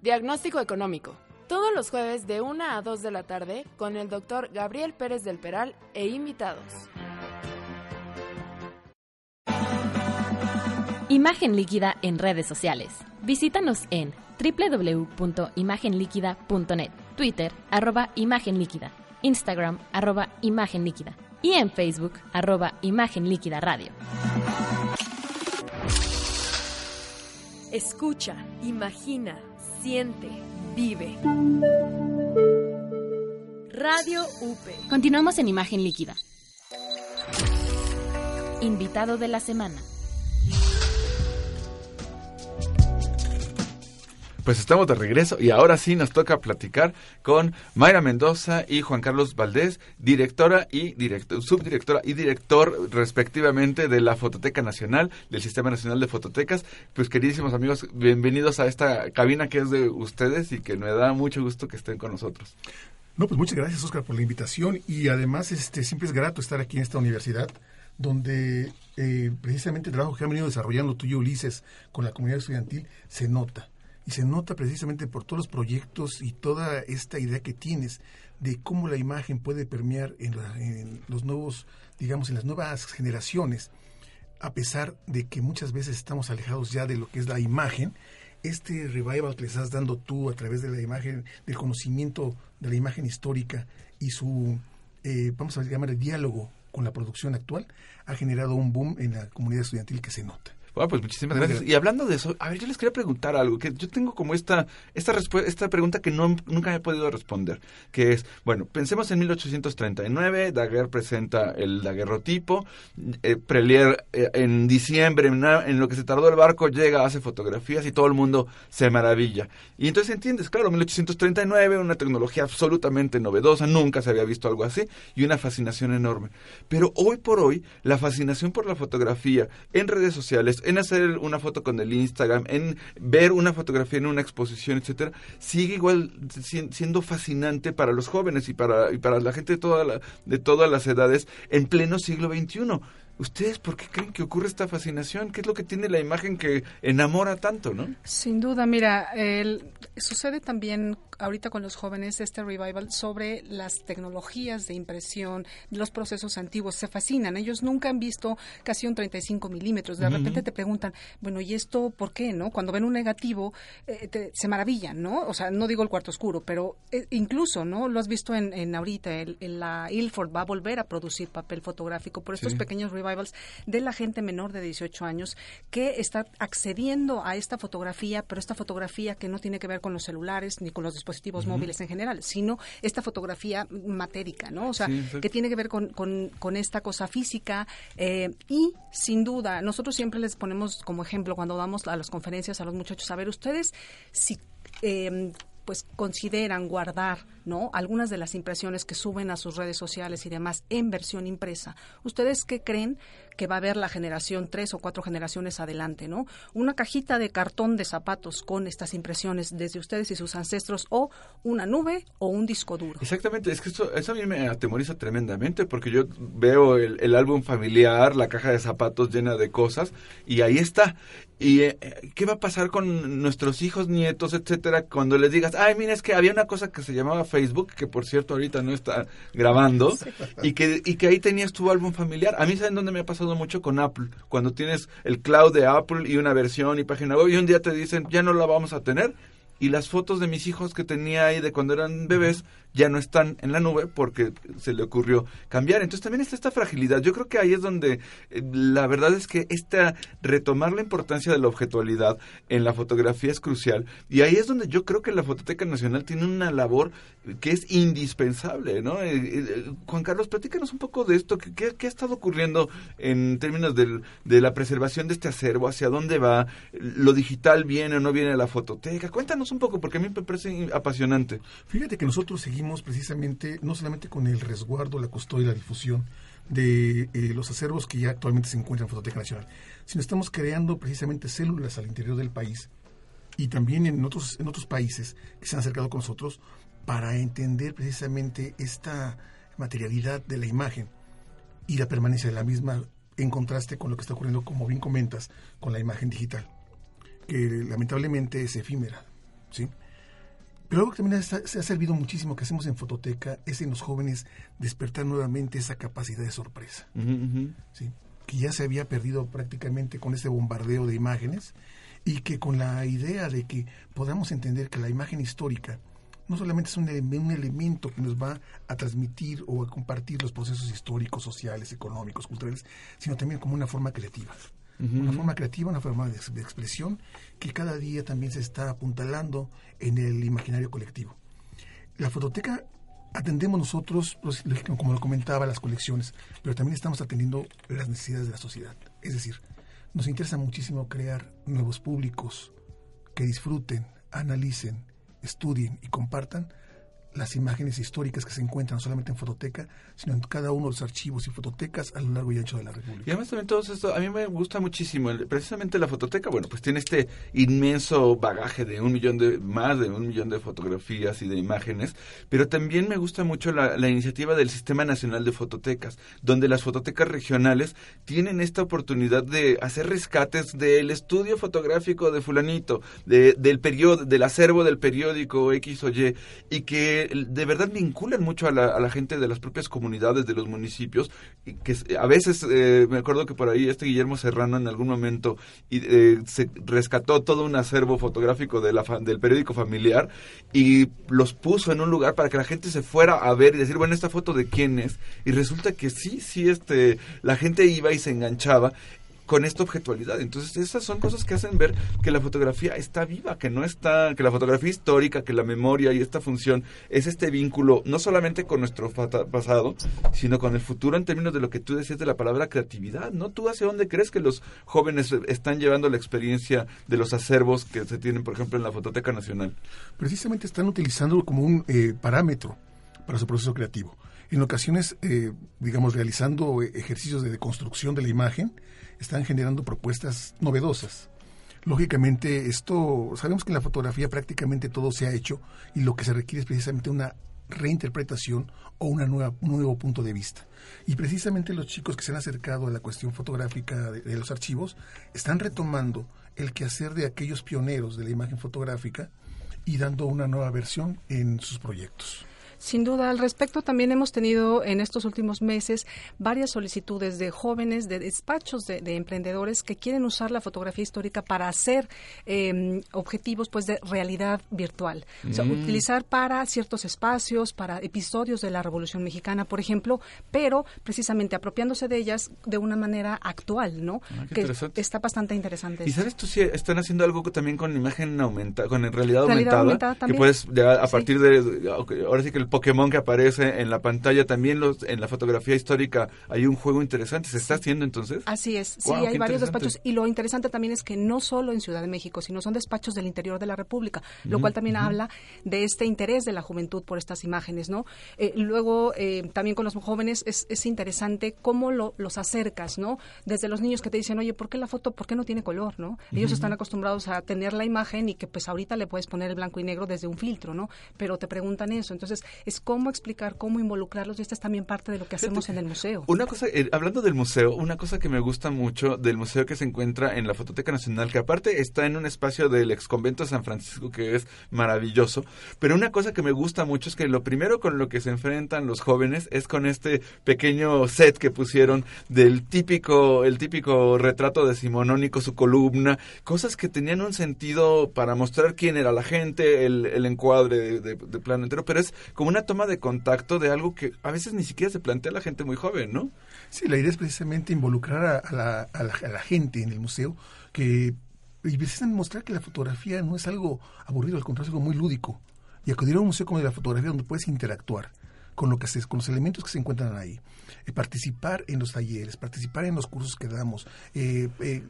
Diagnóstico Económico. Todos los jueves de 1 a 2 de la tarde con el doctor Gabriel Pérez del Peral e invitados. Imagen líquida en redes sociales. Visítanos en www.imagenliquida.net, Twitter, arroba Imagen Líquida, Instagram, arroba Imagen Líquida y en Facebook, arroba Imagen Líquida Radio. Escucha, imagina, siente, vive. Radio UP. Continuamos en Imagen Líquida. Invitado de la semana. Pues estamos de regreso y ahora sí nos toca platicar con Mayra Mendoza y Juan Carlos Valdés, directora y director, subdirectora y director respectivamente de la Fototeca Nacional, del Sistema Nacional de Fototecas. Pues queridísimos amigos, bienvenidos a esta cabina que es de ustedes y que me da mucho gusto que estén con nosotros. No, pues muchas gracias Oscar por la invitación y además este siempre es grato estar aquí en esta universidad donde eh, precisamente el trabajo que han venido desarrollando tú y Ulises con la comunidad estudiantil se nota y se nota precisamente por todos los proyectos y toda esta idea que tienes de cómo la imagen puede permear en, los nuevos, digamos, en las nuevas generaciones, a pesar de que muchas veces estamos alejados ya de lo que es la imagen, este revival que le estás dando tú a través de la imagen, del conocimiento de la imagen histórica y su eh, vamos a llamar diálogo con la producción actual, ha generado un boom en la comunidad estudiantil que se nota. Bueno, pues muchísimas gracias. Y hablando de eso, a ver, yo les quería preguntar algo, que yo tengo como esta esta esta pregunta que no, nunca me he podido responder, que es, bueno, pensemos en 1839, Daguerre presenta el daguerrotipo, eh, Prelier eh, en diciembre, en, lo que se tardó el barco, llega, hace fotografías y todo el mundo se maravilla. Y entonces entiendes, claro, 1839, una tecnología absolutamente novedosa, nunca se había visto algo así, y una fascinación enorme. Pero hoy por hoy, la fascinación por la fotografía en redes sociales, en hacer una foto con el Instagram, en ver una fotografía en una exposición, etcétera, sigue igual siendo fascinante para los jóvenes y para, la gente de, toda la, de todas las edades en pleno siglo XXI. ¿Ustedes por qué creen que ocurre esta fascinación? ¿Qué es lo que tiene la imagen que enamora tanto, no? Sin duda, mira, el, sucede también ahorita con los jóvenes este revival sobre las tecnologías de impresión, los procesos antiguos, se fascinan. Ellos nunca han visto casi un 35 milímetros. De repente te preguntan, bueno, ¿y esto por qué? no Cuando ven un negativo, eh, se maravillan, ¿no? O sea, no digo el cuarto oscuro, pero eh, incluso, ¿no? Lo has visto en, en ahorita, el, la Ilford va a volver a producir papel fotográfico por estos pequeños revivals de la gente menor de 18 años que está accediendo a esta fotografía, pero esta fotografía que no tiene que ver con los celulares ni con los dispositivos móviles en general, sino esta fotografía matérica, ¿no? O sea, que tiene que ver con, con, esta cosa física eh, y sin duda, nosotros siempre les ponemos como ejemplo cuando damos a las conferencias a los muchachos, a ver, ustedes si... Eh, pues consideran guardar no algunas de las impresiones que suben a sus redes sociales y demás en versión impresa ustedes qué creen que va a haber la generación tres o cuatro generaciones adelante no una cajita de cartón de zapatos con estas impresiones desde ustedes y sus ancestros o una nube o un disco duro. Exactamente es que esto, eso a mí me atemoriza tremendamente porque yo veo el, el álbum familiar la caja de zapatos llena de cosas y ahí está. ¿Y eh, qué va a pasar con nuestros hijos, nietos, etcétera, cuando les digas, ay, mira, es que había una cosa que se llamaba Facebook, que por cierto ahorita no está grabando, y, que, y que ahí tenías tu álbum familiar? A mí, ¿saben dónde me ha pasado mucho con Apple? Cuando tienes el cloud de Apple y una versión y página web, y un día te dicen, ya no la vamos a tener, y las fotos de mis hijos que tenía ahí de cuando eran bebés ya no están en la nube porque se le ocurrió cambiar. Entonces también está esta fragilidad. Yo creo que ahí es donde eh, la verdad es que esta retomar la importancia de la objetualidad en la fotografía es crucial y ahí es donde yo creo que la Fototeca Nacional tiene una labor que es indispensable, ¿no? Eh, eh, Juan Carlos, platícanos un poco de esto. ¿Qué, ha estado ocurriendo en términos del, de la preservación de este acervo? ¿Hacia dónde va? ¿Lo digital viene o no viene a la fototeca? Cuéntanos un poco porque a mí me parece apasionante. Fíjate que nosotros seguimos precisamente no solamente con el resguardo, la custodia y la difusión de eh, los acervos que ya actualmente se encuentran en Fototeca Nacional, sino estamos creando precisamente células al interior del país y también en otros, en otros países que se han acercado con nosotros para entender precisamente esta materialidad de la imagen y la permanencia de la misma en contraste con lo que está ocurriendo, como bien comentas, con la imagen digital, que lamentablemente es efímera. ¿Sí? Pero algo que también se ha servido muchísimo que hacemos en Fototeca es en los jóvenes despertar nuevamente esa capacidad de sorpresa. ¿sí? Que ya se había perdido prácticamente con ese bombardeo de imágenes y que con la idea de que podamos entender que la imagen histórica no solamente es un, un, elemento que nos va a transmitir o a compartir los procesos históricos, sociales, económicos, culturales, sino también como una forma creativa una forma creativa, una forma de, expresión que cada día también se está apuntalando en el imaginario colectivo. La fototeca atendemos nosotros, pues, como lo comentaba, las colecciones, pero también estamos atendiendo las necesidades de la sociedad. Es decir, nos interesa muchísimo crear nuevos públicos que disfruten, analicen, estudien y compartan las imágenes históricas que se encuentran no solamente en fototeca, sino en cada uno de los archivos y fototecas a lo largo y ancho de la República. Y además también todo esto, a mí me gusta muchísimo, precisamente la fototeca, bueno, pues tiene este inmenso bagaje de un millón de, más de un millón de fotografías y de imágenes, pero también me gusta mucho la, iniciativa del Sistema Nacional de Fototecas, donde las fototecas regionales tienen esta oportunidad de hacer rescates del estudio fotográfico de fulanito, de, del periodo, del acervo del periódico X o Y, y que de verdad vinculan mucho a la, a la gente de las propias comunidades, de los municipios, y que a veces, eh, me acuerdo que por ahí este Guillermo Serrano en algún momento y, eh, se rescató todo un acervo fotográfico de la del periódico familiar y los puso en un lugar para que la gente se fuera a ver y decir, bueno, esta foto de quién es. Y resulta que sí, sí, este, la gente iba y se enganchaba con esta objetualidad. Entonces, esas son cosas que hacen ver que la fotografía está viva, que no está, que la fotografía histórica, que la memoria y esta función es este vínculo no solamente con nuestro pasado, sino con el futuro en términos de lo que tú decías de la palabra creatividad, ¿no? ¿Tú hacia dónde crees que los jóvenes están llevando la experiencia de los acervos que se tienen, por ejemplo, en la Fototeca Nacional? Precisamente están utilizándolo como un eh, parámetro para su proceso creativo. En ocasiones, eh, digamos, realizando ejercicios de deconstrucción de la imagen, están generando propuestas novedosas. Lógicamente, esto, sabemos que en la fotografía prácticamente todo se ha hecho y lo que se requiere es precisamente una reinterpretación o una nueva, un nuevo punto de vista. Y precisamente los chicos que se han acercado a la cuestión fotográfica de, de los archivos están retomando el quehacer de aquellos pioneros de la imagen fotográfica y dando una nueva versión en sus proyectos. Sin duda, al respecto también hemos tenido en estos últimos meses varias solicitudes de jóvenes, de despachos de, emprendedores que quieren usar la fotografía histórica para hacer em, objetivos pues de realidad virtual. O sea, mm. utilizar para ciertos espacios, para episodios de la Revolución Mexicana, por ejemplo, pero precisamente apropiándose de ellas de una manera actual, ¿no? Ah, que está bastante interesante. Y sabes tú si están haciendo algo también con imagen aumentada, con realidad, aumentada, que puedes a partir de ahora sí que el Pokémon que aparece en la pantalla, también los, en la fotografía histórica hay un juego interesante. ¿Se está haciendo entonces? Así es, sí, hay varios despachos. Y lo interesante también es que no solo en Ciudad de México, sino son despachos del interior de la República, lo cual también habla de este interés de la juventud por estas imágenes, ¿no? Eh, luego, eh, también con los jóvenes es, es interesante cómo lo, los acercas, ¿no? Desde los niños que te dicen, oye, ¿por qué la foto, por qué no tiene color, no? Ellos están acostumbrados a tener la imagen y que pues ahorita le puedes poner el blanco y negro desde un filtro, ¿no? Pero te preguntan eso. Entonces, es cómo explicar, cómo involucrarlos y esta es también parte de lo que hacemos en el museo. Una cosa, eh, hablando del museo, una cosa que me gusta mucho del museo que se encuentra en la Fototeca Nacional, que aparte está en un espacio del ex convento de San Francisco que es maravilloso, pero una cosa que me gusta mucho es que lo primero con lo que se enfrentan los jóvenes es con este pequeño set que pusieron del típico, el típico retrato decimonónico, su columna, cosas que tenían un sentido para mostrar quién era la gente, el, el encuadre de, de plano entero, pero es como una toma de contacto de algo que a veces ni siquiera se plantea la gente muy joven, ¿no? Sí, la idea es precisamente involucrar a, la, gente en el museo que y precisamente mostrar que la fotografía no es algo aburrido, al contrario, es algo muy lúdico. Y acudir a un museo como de la fotografía donde puedes interactuar con lo que se, con los elementos que se encuentran ahí, eh, participar en los talleres, participar en los cursos que damos, eh, eh,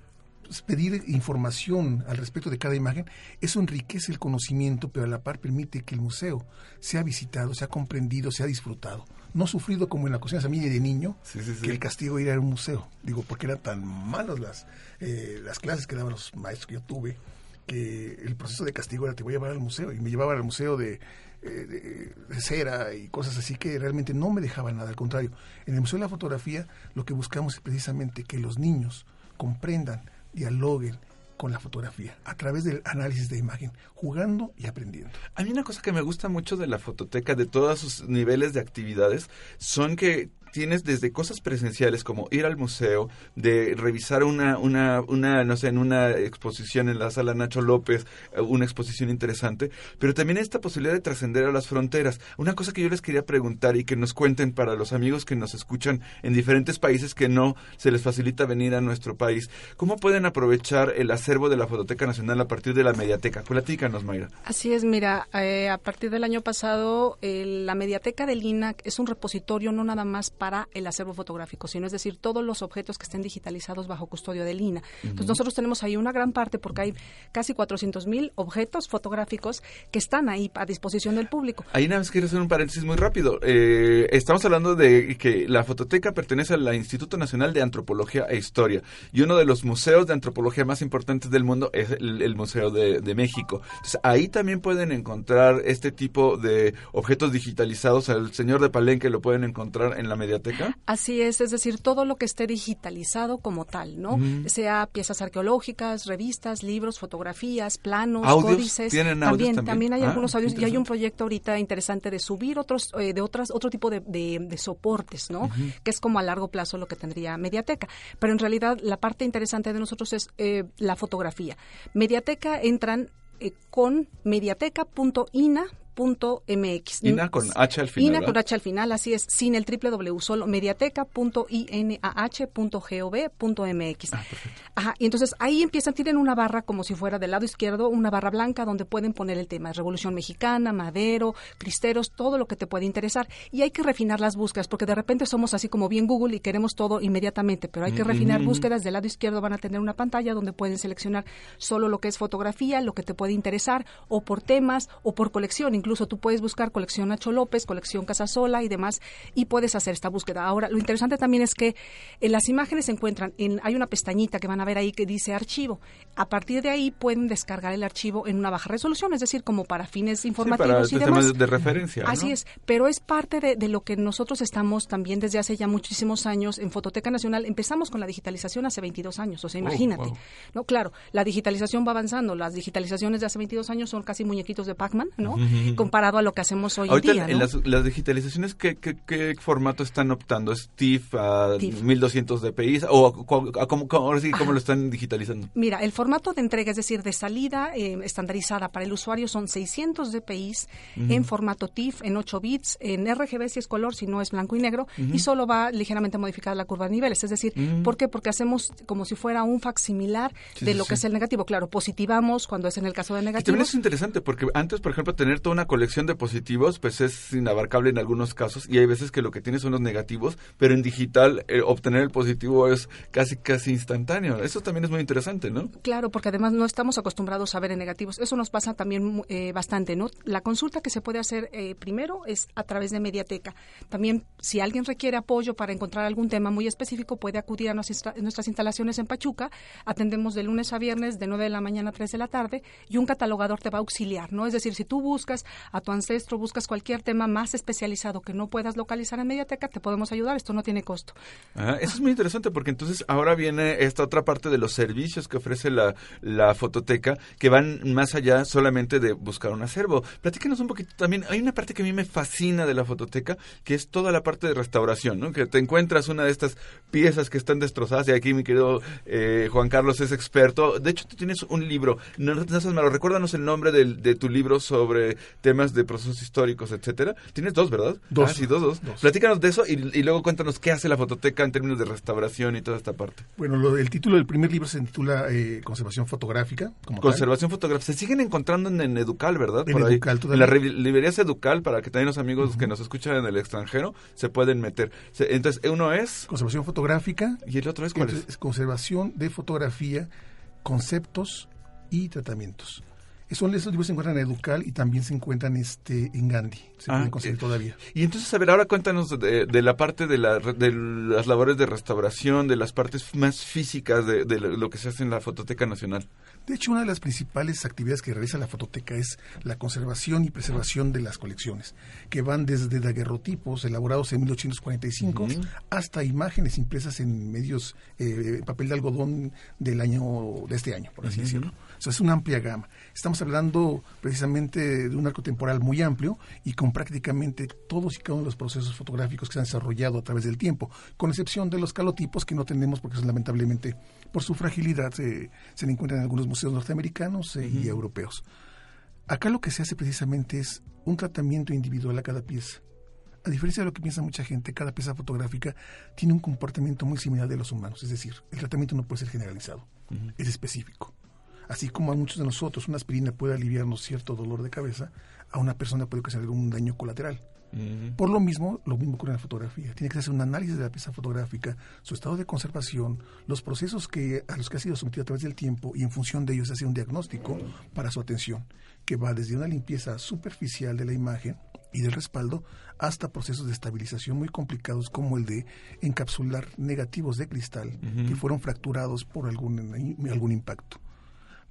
pedir información al respecto de cada imagen, eso enriquece el conocimiento, pero a la par permite que el museo sea visitado, sea comprendido, sea disfrutado. No sufrido como en la cocina de de niño, que el castigo era ir a un museo. Digo, porque eran tan malas las, eh, las clases que daban los maestros que yo tuve, que el proceso de castigo era te voy a llevar al museo. Y me llevaban al museo de, eh, de, cera y cosas así que realmente no me dejaban nada. Al contrario, en el Museo de la Fotografía lo que buscamos es precisamente que los niños comprendan dialoguen con la fotografía a través del análisis de imagen, jugando y aprendiendo. A mí una cosa que me gusta mucho de la fototeca, de todos sus niveles de actividades, son que tienes desde cosas presenciales como ir al museo, de revisar una, una, una, no sé, en una exposición en la sala Nacho López, eh, una exposición interesante, pero también esta posibilidad de trascender a las fronteras. Una cosa que yo les quería preguntar y que nos cuenten para los amigos que nos escuchan en diferentes países que no se les facilita venir a nuestro país, ¿cómo pueden aprovechar el acervo de la Fototeca Nacional a partir de la mediateca? Platícanos, Mayra. Así es, mira, eh, a partir del año pasado, la mediateca del INAC es un repositorio no nada más para para el acervo fotográfico, sino es decir, todos los objetos que estén digitalizados bajo custodia del INA. Entonces nosotros tenemos ahí una gran parte porque hay casi 400 mil objetos fotográficos que están ahí a disposición del público. Ahí nada más quiero hacer un paréntesis muy rápido. Eh, estamos hablando de que la fototeca pertenece al Instituto Nacional de Antropología e Historia y uno de los museos de antropología más importantes del mundo es el, Museo de, de, México. Entonces ahí también pueden encontrar este tipo de objetos digitalizados. El señor de Palenque lo pueden encontrar en la media Así es, es decir, todo lo que esté digitalizado como tal, ¿no? Sea piezas arqueológicas, revistas, libros, fotografías, planos, ¿Audios? códices. ¿Tienen audios también, también? hay Ah, algunos audios y hay un proyecto ahorita interesante de subir otros, eh, de otras, otro tipo de, de- de soportes, ¿no? Que es como a largo plazo lo que tendría Mediateca. Pero en realidad la parte interesante de nosotros es eh, la fotografía. Mediateca entran eh, con mediateca.ina.mx. Ina con H al final, INA con. H al final, así es, sin el www, solo mediateca.inah.gov.mx. Ajá, y entonces ahí empiezan, tienen una barra como si fuera del lado izquierdo, una barra blanca donde pueden poner el tema, Revolución Mexicana, Madero, Cristeros, todo lo que te puede interesar. Y hay que refinar las búsquedas, porque de repente somos así como bien Google y queremos todo inmediatamente, pero hay que refinar búsquedas. Del lado izquierdo van a tener una pantalla donde pueden seleccionar solo lo que es fotografía, lo que te puede interesar, o por temas, o por colección. Incluso tú puedes buscar colección Nacho López, colección Casasola y demás, y puedes hacer esta búsqueda. Ahora, lo interesante también es que en las imágenes se encuentran, en, hay una pestañita que van a ver ahí que dice archivo. A partir de ahí pueden descargar el archivo en una baja resolución, es decir, como para fines informativos para y demás. tema de- referencia, Así ¿no? es, pero es parte de, de lo que nosotros estamos también desde hace ya muchísimos años en Fototeca Nacional. Empezamos con la digitalización hace 22 años, o sea, Oh, imagínate. wow. No, claro, la digitalización va avanzando. Las digitalizaciones de hace 22 años son casi muñequitos de Pac-Man, ¿no? Comparado a lo que hacemos hoy Ahorita en día, en ¿no? las, las digitalizaciones, ¿qué, qué, qué formato están optando? ¿Es TIFF a TIFF. 1200 dpi? ¿O a cu- a cómo, cómo- ahora sí, cómo lo están digitalizando? Mira, el formato de entrega, es decir, de salida eh, estandarizada para el usuario son 600 dpi en formato TIFF, en 8 bits, en RGB si es color, si no es blanco y negro, y solo va ligeramente modificada la curva de niveles. Es decir. ¿por qué? Porque hacemos como si fuera un facsimilar Sí, de sí, lo que es el negativo. Claro, positivamos cuando es en el caso de Y también es interesante porque antes, por ejemplo, tener toda una colección de positivos, pues es inabarcable en algunos casos y hay veces que lo que tienes son los negativos, pero en digital eh, obtener el positivo es casi casi instantáneo. Eso también es muy interesante, ¿no? Claro, porque además no estamos acostumbrados a ver en negativos. Eso nos pasa también eh, bastante, ¿no? La consulta que se puede hacer eh, primero es a través de Mediateca. También, si alguien requiere apoyo para encontrar algún tema muy específico, puede acudir a nuestras instalaciones en Pachuca. Atendemos de lunes a viernes de 9 de la mañana a 3 de la tarde y un catalogador te va a auxiliar, ¿no? Es decir, si tú buscas a tu ancestro, buscas cualquier tema más especializado que no puedas localizar en Mediateca, te podemos ayudar. Esto no tiene costo. Ajá, eso es muy interesante porque entonces ahora viene esta otra parte de los servicios que ofrece la, la fototeca que van más allá solamente de buscar un acervo. Platícanos un poquito también. Hay una parte que a mí me fascina de la fototeca que es toda la parte de restauración, ¿no? Que te encuentras una de estas piezas que están destrozadas y aquí mi querido eh, Juan Carlos es experto. De hecho, tú tienes un libro, no, no seas malo, recuérdanos el nombre del- de tu libro sobre temas de procesos históricos, etcétera. Tienes dos, ¿verdad? Dos. Ah, sí, dos, dos. Dos. Platícanos de eso y, y luego cuéntanos qué hace la fototeca en términos de restauración y toda esta parte. Bueno, lo- el título del primer libro se titula eh, Conservación Fotográfica. Como tal. Conservación fotográfica. Se siguen encontrando en, en Educal, ¿verdad? En Por ahí. Educal En todavía. las librerías Educal, para que también los amigos que nos escuchan en el extranjero se pueden meter. Se- Entonces, uno es... Conservación fotográfica. ¿Y el otro es cuál es? conservación de fotografía, conceptos y tratamientos. Son esos libros se encuentran en Educal y también se encuentran este en Gandhi. Se Ah, pueden conseguir eh, todavía. Y entonces, a ver, ahora cuéntanos de, de la parte de, la, de las labores de restauración, de las partes más físicas de, de lo que se hace en la Fototeca Nacional. De hecho, una de las principales actividades que realiza la fototeca es la conservación y preservación de las colecciones, que van desde daguerrotipos elaborados en 1845 hasta imágenes impresas en medios, eh, papel de algodón del año, de este año, por así decirlo. Sea, es una amplia gama. Estamos hablando precisamente de un arco temporal muy amplio y con prácticamente todos y cada uno de los procesos fotográficos que se han desarrollado a través del tiempo, con excepción de los calotipos que no tenemos porque son, lamentablemente por su fragilidad se, se encuentran en algunos museos norteamericanos eh, y europeos. Acá lo que se hace precisamente es un tratamiento individual a cada pieza. A diferencia de lo que piensa mucha gente, cada pieza fotográfica tiene un comportamiento muy similar de los humanos, es decir, el tratamiento no puede ser generalizado, es específico. Así como a muchos de nosotros una aspirina puede aliviarnos cierto dolor de cabeza, a una persona puede ocasionar algún daño colateral. Por lo mismo, lo mismo con la fotografía. Tiene que hacer un análisis de la pieza fotográfica, su estado de conservación, los procesos que, a los que ha sido sometido a través del tiempo y en función de ellos hace un diagnóstico para su atención, que va desde una limpieza superficial de la imagen y del respaldo hasta procesos de estabilización muy complicados como el de encapsular negativos de cristal que fueron fracturados por algún, algún impacto.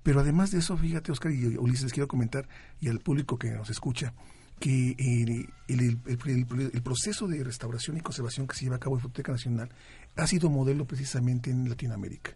Pero además de eso, fíjate, Oscar y Ulises, les quiero comentar, y al público que nos escucha, que eh, el, el- el- el proceso de restauración y conservación que se lleva a cabo en Fototeca Nacional ha sido modelo precisamente en Latinoamérica.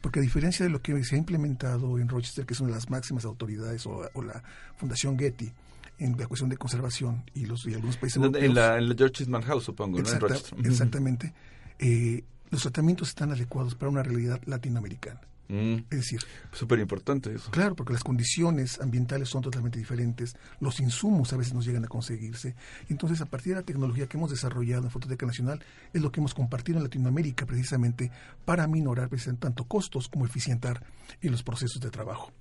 Porque a diferencia de lo que se ha implementado en Rochester, que son las máximas autoridades, o, o la Fundación Getty, en la cuestión de conservación y, los, y algunos países en, europeos, la, en la George Eastman House, supongo, ¿no? En Rochester. Exactamente, eh, los tratamientos están adecuados para una realidad latinoamericana. Mm. Es decir, Súper importante eso. Claro, porque las condiciones ambientales son totalmente diferentes, los insumos a veces nos llegan a conseguirse. Entonces, a partir de la tecnología que hemos desarrollado en Fototeca Nacional, es lo que hemos compartido en Latinoamérica precisamente para minorar precisamente tanto costos como eficientar en los procesos de trabajo.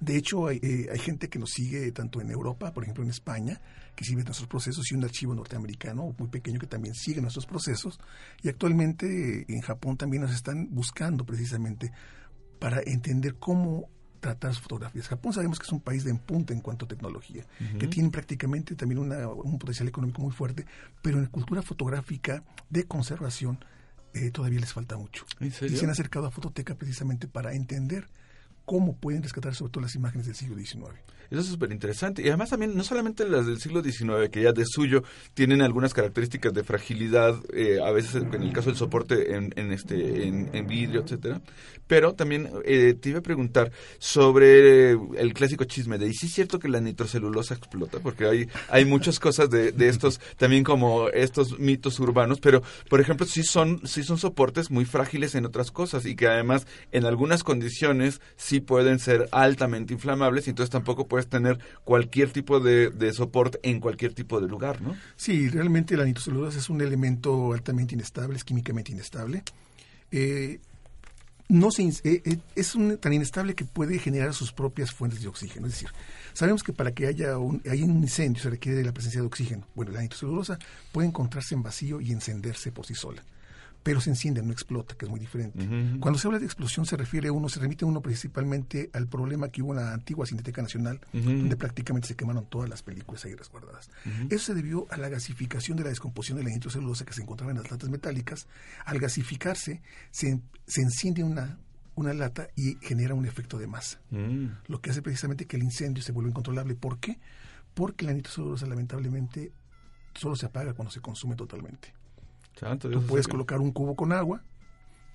De hecho, hay, eh, hay gente que nos sigue tanto en Europa, por ejemplo en España, que sigue nuestros procesos, y un archivo norteamericano muy pequeño que también sigue nuestros procesos. Y actualmente en Japón también nos están buscando precisamente para entender cómo tratar sus fotografías. Japón sabemos que es un país de en punta en cuanto a tecnología, que tiene prácticamente también una- un potencial económico muy fuerte, pero en cultura fotográfica de conservación eh, todavía les falta mucho. ¿En serio? Y se han acercado a Fototeca precisamente para entender cómo pueden rescatar sobre todo las imágenes del siglo XIX. Eso es súper interesante. Y además también, no solamente las del siglo XIX, que ya de suyo tienen algunas características de fragilidad, eh, a veces en el caso del soporte en, este, en, vidrio, etcétera. Pero también eh, te iba a preguntar sobre el clásico chisme de, ¿y sí es cierto que la nitrocelulosa explota? Porque hay, hay muchas cosas de, de estos, también como estos mitos urbanos, pero, por ejemplo, sí son, sí son soportes muy frágiles en otras cosas y que además en algunas condiciones sí pueden ser altamente inflamables y entonces tampoco puedes tener cualquier tipo de, de soporte en cualquier tipo de lugar, ¿no? Sí, realmente la nitrocelulosa es un elemento altamente inestable, es químicamente inestable. Eh, no se, eh, eh, es un, tan inestable que puede generar sus propias fuentes de oxígeno. Es decir, sabemos que para que haya un, haya un incendio se requiere de la presencia de oxígeno. Bueno, la nitrocelulosa puede encontrarse en vacío y encenderse por sí sola. Pero se enciende, no explota, que es muy diferente. Cuando se habla de explosión se refiere uno, se remite uno principalmente al problema que hubo en la antigua Cineteca Nacional, donde prácticamente se quemaron todas las películas ahí resguardadas. Ujú. Eso se debió a la gasificación de la descomposición de la nitrocelulosa que se encontraba en las latas metálicas. Al gasificarse, se, se enciende una, una lata y genera un efecto de masa. Lo que hace precisamente que el incendio se vuelva incontrolable. ¿Por qué? Porque la nitrocelulosa lamentablemente solo se apaga cuando se consume totalmente. Santo Tú Dios, puedes colocar un cubo con agua,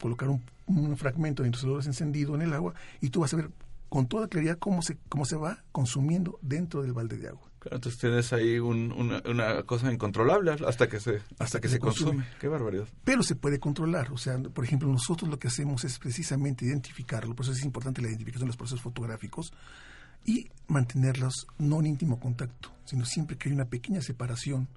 colocar un, un fragmento de nitrocelulosa encendido en el agua y tú vas a ver con toda claridad cómo se, cómo se va consumiendo dentro del balde de agua. Claro, entonces tienes ahí un- una, una cosa incontrolable hasta que se, hasta que se consume. Qué barbaridad. Pero se puede controlar. O sea, por ejemplo, nosotros lo que hacemos es precisamente identificarlo. Por eso es importante la identificación de los procesos fotográficos y mantenerlos no en íntimo contacto, sino siempre que hay una pequeña separación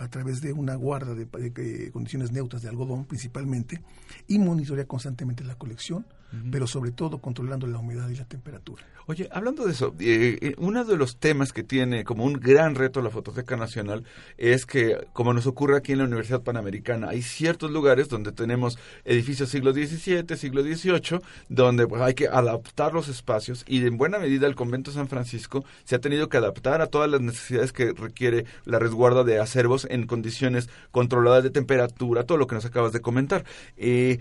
a través de una guarda de, de- de condiciones neutras de algodón principalmente y monitorear constantemente la colección, Pero sobre todo controlando la humedad y la temperatura. Oye, hablando de eso, eh, eh, uno de los temas que tiene como un gran reto la Fototeca Nacional es que, como nos ocurre aquí en la Universidad Panamericana, hay ciertos lugares donde tenemos edificios siglo XVII, siglo XVIII, donde pues, hay que adaptar los espacios y en buena medida el convento de San Francisco se ha tenido que adaptar a todas las necesidades que requiere la resguarda de acervos en condiciones controladas de temperatura, todo lo que nos acabas de comentar. Eh,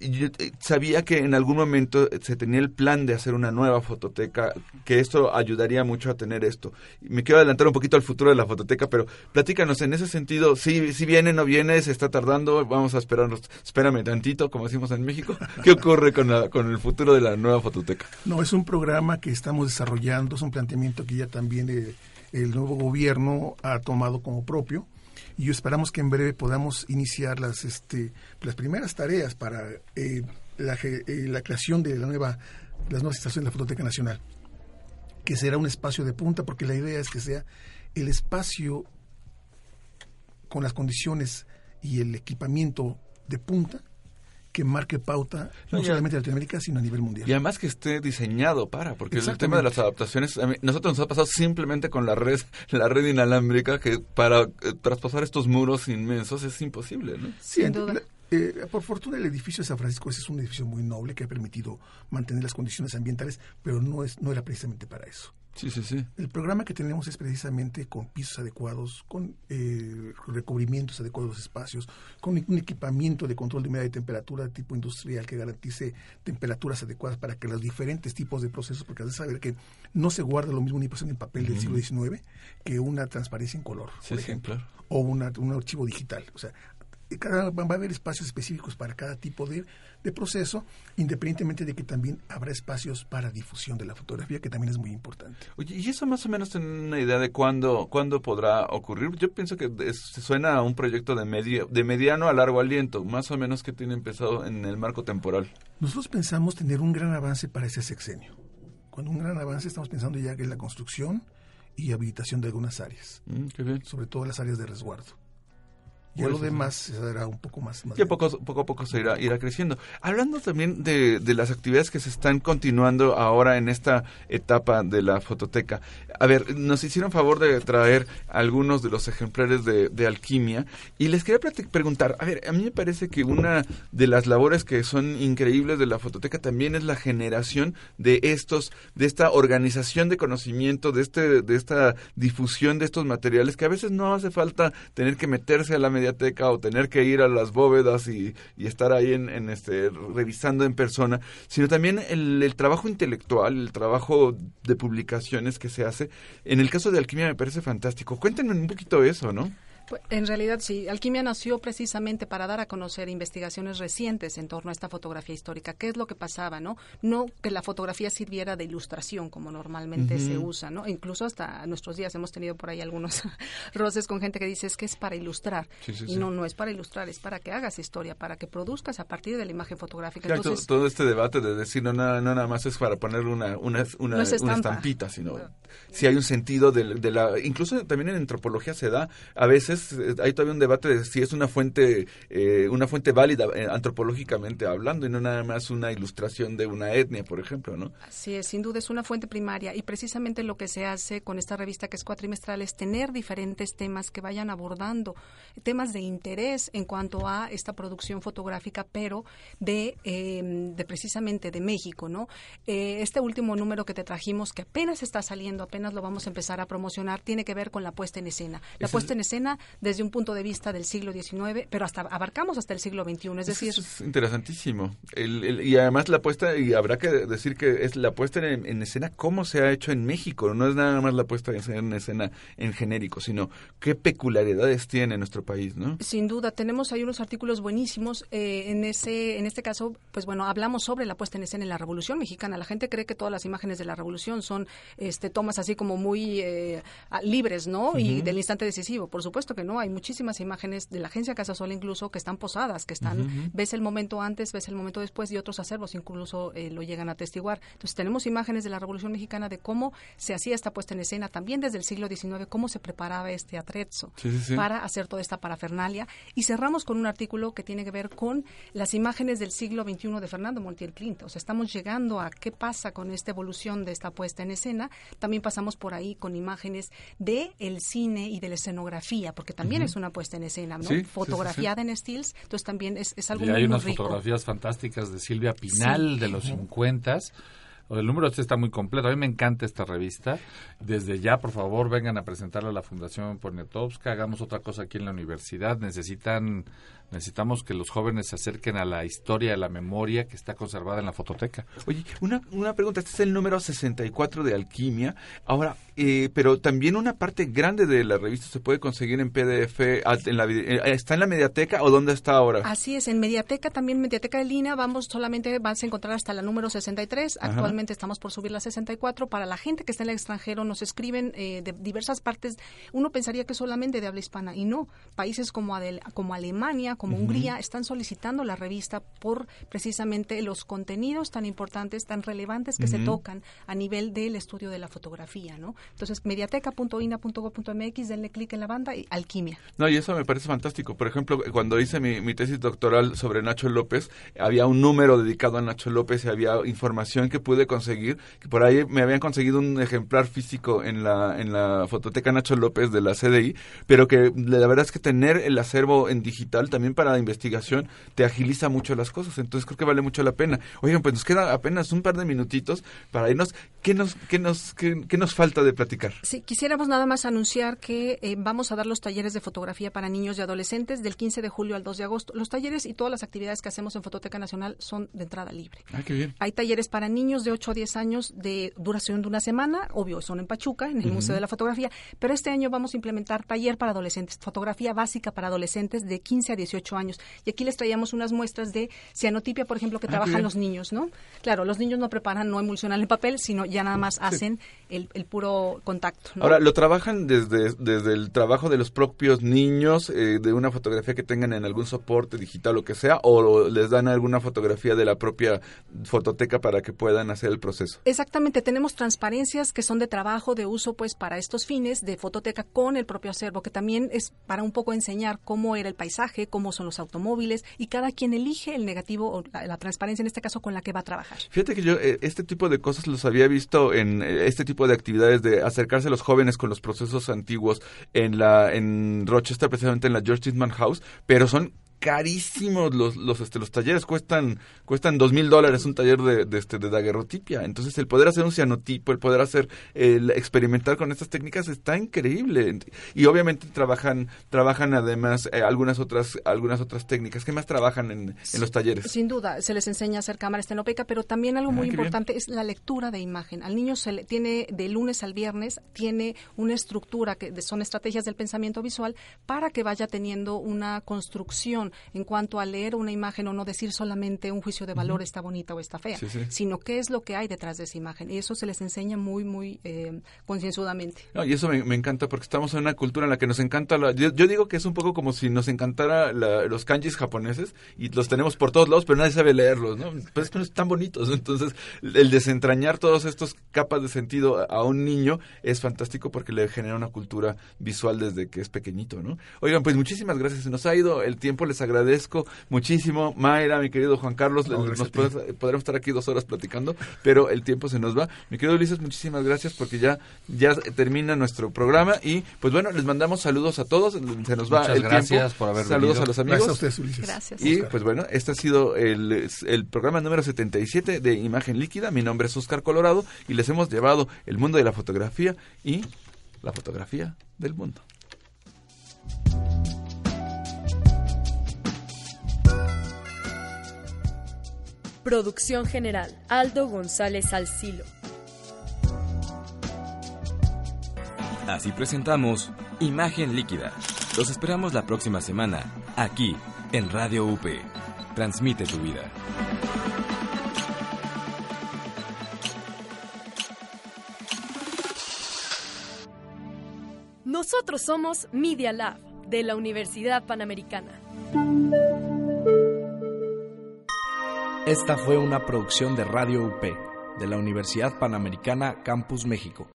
yo eh, sabía que en algún momento se tenía el plan de hacer una nueva fototeca, que esto ayudaría mucho a tener esto. Me quiero adelantar un poquito al futuro de la fototeca, pero platícanos en ese sentido, si, si viene, no viene, se está tardando, vamos a esperarnos, espérame tantito, como decimos en México. ¿Qué ocurre con, la- con el futuro de la nueva fototeca? No, es un programa que estamos desarrollando, es un planteamiento que ya también eh, el nuevo gobierno ha tomado como propio y esperamos que en breve podamos iniciar las, este, las primeras tareas para eh, la, eh, la creación de la nueva, las nuevas instalaciones de la Fototeca Nacional, que será un espacio de punta porque la idea es que sea el espacio con las condiciones y el equipamiento de punta que marque pauta no solamente en Latinoamérica, sino a nivel mundial. Y además que esté diseñado para, porque el tema de las adaptaciones, a mí- nosotros nos ha pasado simplemente con la red, la red inalámbrica, que para eh, traspasar estos muros inmensos es imposible, ¿no? Sí, Sin duda. la- Eh, por fortuna el edificio de San Francisco es un edificio muy noble que ha permitido mantener las condiciones ambientales, pero no es no era precisamente para eso. Sí, sí, sí. El programa que tenemos es precisamente con pisos adecuados, con eh, recubrimientos adecuados de los espacios, con un equipamiento de control de humedad y temperatura de tipo industrial que garantice temperaturas adecuadas para que los diferentes tipos de procesos, porque has de saber que no se guarda lo mismo una impresión en papel del siglo XIX que una transparencia en color, Sí, por sí, ejemplo, claro. o una, un archivo digital. O sea, cada, va a haber espacios específicos para cada tipo de, de proceso, independientemente de que también habrá espacios para difusión de la fotografía, que también es muy importante. Oye, ¿y eso más o menos tienen una idea de cuándo, cuándo podrá ocurrir? Yo pienso que es- suena a un proyecto de, medio, de mediano a largo aliento, más o menos que tiene empezado en el marco temporal. Nosotros pensamos tener un gran avance para ese sexenio. Con un gran avance estamos pensando ya que la construcción y habilitación de algunas áreas, Mm, qué bien. sobre todo las áreas de resguardo. Ya lo demás se dará un poco más. más Ya poco, poco a poco se irá, irá creciendo. Hablando también de, de las actividades que se están continuando ahora en esta etapa de la fototeca. A ver, nos hicieron favor de traer algunos de los ejemplares de, de alquimia y les quería preguntar, a ver, a mí me parece que una de las labores que son increíbles de la fototeca también es la generación de estos, de esta organización de conocimiento, de este, de esta difusión de estos materiales que a veces no hace falta tener que meterse a la o tener que ir a las bóvedas y, estar ahí en, en este revisando en persona, sino también el, el trabajo intelectual, el trabajo de publicaciones que se hace. En el caso de alquimia me parece fantástico. Cuéntenme un poquito eso, ¿no? Pues, En realidad sí, Alquimia nació precisamente para dar a conocer investigaciones recientes en torno a esta fotografía histórica. ¿Qué es lo que pasaba, no? No que la fotografía sirviera de ilustración como normalmente se usa, ¿no? Incluso hasta nuestros días hemos tenido por ahí algunos roces con gente que dice es que es para ilustrar. Sí, sí, y sí. no, no es para ilustrar, es para que hagas historia, para que produzcas a partir de la imagen fotográfica. Claro, Entonces, todo, este debate de decir no nada, no nada más es para poner una, una, una, No es una estampita, sino si hay un sentido de, de la... Incluso también en antropología se da, a veces eh, hay todavía un debate de si es una fuente eh, una fuente válida eh, antropológicamente hablando y no nada más una ilustración de una etnia, por ejemplo, ¿no? Así es, sin duda es una fuente primaria y precisamente lo que se hace con esta revista que es cuatrimestral es tener diferentes temas que vayan abordando, temas de interés en cuanto a esta producción fotográfica, pero de, eh, de precisamente de México, ¿no? Eh, este último número que te trajimos, que apenas está saliendo, apenas lo vamos a empezar a promocionar, tiene que ver con la puesta en escena. La puesta en escena desde un punto de vista del siglo XIX, pero hasta abarcamos hasta el siglo XXI, es decir, Eso es interesantísimo. El- el- y además la puesta, y habrá que decir que es la puesta en, en escena cómo se ha hecho en México. No es nada más la puesta en escena en genérico, sino qué peculiaridades tiene nuestro país, ¿no? Sin duda, tenemos ahí unos artículos buenísimos. eh, en ese, en este caso, pues bueno, hablamos sobre la puesta en escena en la Revolución Mexicana. La gente cree que todas las imágenes de la Revolución son este, tomas así como muy eh, libres, ¿no? Y del instante decisivo. Por supuesto que no. Hay muchísimas imágenes de la agencia Casasola incluso que están posadas, que están, ves el momento antes, ves el momento después y otros acervos incluso eh, lo llegan a atestiguar. Entonces tenemos imágenes de la Revolución Mexicana de cómo se hacía esta puesta en escena, también desde el siglo XIX, cómo se preparaba este atrezzo Sí, sí, sí. para hacer toda esta parafernalia. Y cerramos con un artículo que tiene que ver con las imágenes del siglo XXI de Fernando Montiel Clint. O sea, estamos llegando a qué pasa con esta evolución de esta puesta en escena. También pasamos por ahí con imágenes de el cine y de la escenografía, porque también es una puesta en escena, ¿no? Sí, sí, sí, Fotografiada en stills, entonces también es, es algo Y muy, hay unas rico. fotografías fantásticas de Silvia Pinal de los 50. El número este está muy completo. A mí me encanta esta revista. Desde ya, por favor, vengan a presentarla a la Fundación Poniatowska. Hagamos otra cosa aquí en la universidad. Necesitan, necesitamos que los jóvenes se acerquen a la historia, a la memoria que está conservada en la fototeca. Oye, una, una pregunta, este es el número 64 de Alquimia. Ahora, eh, pero también una parte grande de la revista se puede conseguir en PDF. ah, En la, vide- eh, ¿Está en la mediateca o dónde está ahora? Así es, en Mediateca, también Mediateca de Lina, vamos solamente, vas a encontrar hasta la número 63. Ajá. Actualmente estamos por subir la 64. Para la gente que está en el extranjero, nos escriben eh, de diversas partes. Uno pensaría que solamente de habla hispana, y no. Países como, Adel- como Alemania, como. Hungría, están solicitando la revista por precisamente los contenidos tan importantes, tan relevantes que se tocan a nivel del estudio de la fotografía, ¿no? Entonces, mediateca.ina.gov.mx, denle clic en la banda y alquimia. No, y eso me parece fantástico. Por ejemplo, cuando hice mi, mi tesis doctoral sobre Nacho López, había un número dedicado a Nacho López y había información que pude conseguir, que por ahí me habían conseguido un ejemplar físico en la, en la fototeca Nacho López de la CDI, pero que la verdad es que tener el acervo en digital también para la investigación te agiliza mucho las cosas, entonces creo que vale mucho la pena. Oigan, pues nos queda apenas un par de minutitos para irnos. ¿Qué nos, qué nos, qué, qué nos falta de platicar? Sí, quisiéramos nada más anunciar que eh, vamos a dar los talleres de fotografía para niños y adolescentes del 15 de julio al 2 de agosto. Los talleres y todas las actividades que hacemos en Fototeca Nacional son de entrada libre. Ah, qué bien. Hay talleres para niños de 8 a 10 años de duración de una semana, obvio, son en Pachuca, en el. Museo de la Fotografía, pero este año vamos a implementar taller para adolescentes, fotografía básica para adolescentes de 15 a 18 años. Y aquí les traíamos unas muestras de cianotipia, por ejemplo, que Ah, trabajan bien. los niños, ¿no? Claro, los niños no preparan, no emulsionan el papel, sino ya nada más hacen el, el puro contacto. ¿no? Ahora, ¿lo trabajan desde, desde el trabajo de los propios niños, eh, de una fotografía que tengan en algún soporte digital o que sea, o les dan alguna fotografía de la propia fototeca para que puedan hacer el proceso? Exactamente, tenemos transparencias que son de trabajo, de uso, pues para estos fines de fototeca con el propio acervo, que también es para un poco enseñar cómo era el paisaje, cómo son los automóviles y cada quien elige el negativo o la, la transparencia en este caso con la que va a trabajar. Fíjate que yo eh, este tipo de cosas los había visto en eh, este tipo de actividades de acercarse a los jóvenes con los procesos antiguos en la en Rochester precisamente en la George Eastman House, pero son carísimos los los este los talleres cuestan cuestan dos mil dólares un taller de, de este de daguerrotipia entonces el poder hacer un cianotipo el poder hacer el experimentar con estas técnicas está increíble y obviamente trabajan trabajan además eh, algunas otras algunas otras técnicas qué más trabajan en, en los talleres Sin duda, se les enseña a hacer cámara estenopeica, pero también algo Ah, muy bien. importante es la lectura de imagen. Al niño se le tiene de lunes al viernes tiene una estructura que de- son estrategias del pensamiento visual para que vaya teniendo una construcción en cuanto a leer una imagen o no decir solamente un juicio de valor Ujú. está bonita o está fea, Sí, sí. sino qué es lo que hay detrás de esa imagen. Y eso se les enseña muy, muy eh, concienzudamente. No, y eso me, me encanta porque estamos en una cultura en la que nos encanta la, yo, yo digo que es un poco como si nos encantara la- los kanjis japoneses y los tenemos por todos lados pero nadie sabe leerlos no pues es que no están bonitos ¿no? entonces el desentrañar todos estos capas de sentido a, a un niño es fantástico porque le genera una cultura visual desde que es pequeñito no oigan pues muchísimas gracias se nos ha ido el tiempo les agradezco muchísimo Mayra mi querido Juan Carlos No, nos podemos- podremos estar aquí dos horas platicando pero el tiempo se nos va mi querido Ulises muchísimas gracias porque ya ya termina nuestro programa y pues bueno les mandamos saludos a todos se nos va Muchas el gracias tiempo por haber saludos venido. a los amigos Gracias a ustedes, Ulises. Gracias. y Oscar. pues bueno este ha sido el, el programa número 77 de Imagen Líquida mi nombre es Oscar Colorado y les hemos llevado el mundo de la fotografía y la fotografía del mundo Producción general, Aldo González Alcilo. Así presentamos Imagen Líquida. Los esperamos la próxima semana, aquí, en Radio UP. Transmite tu vida. Nosotros somos Media Lab, de la Universidad Panamericana. Esta fue una producción de Radio UP, de la Universidad Panamericana Campus México.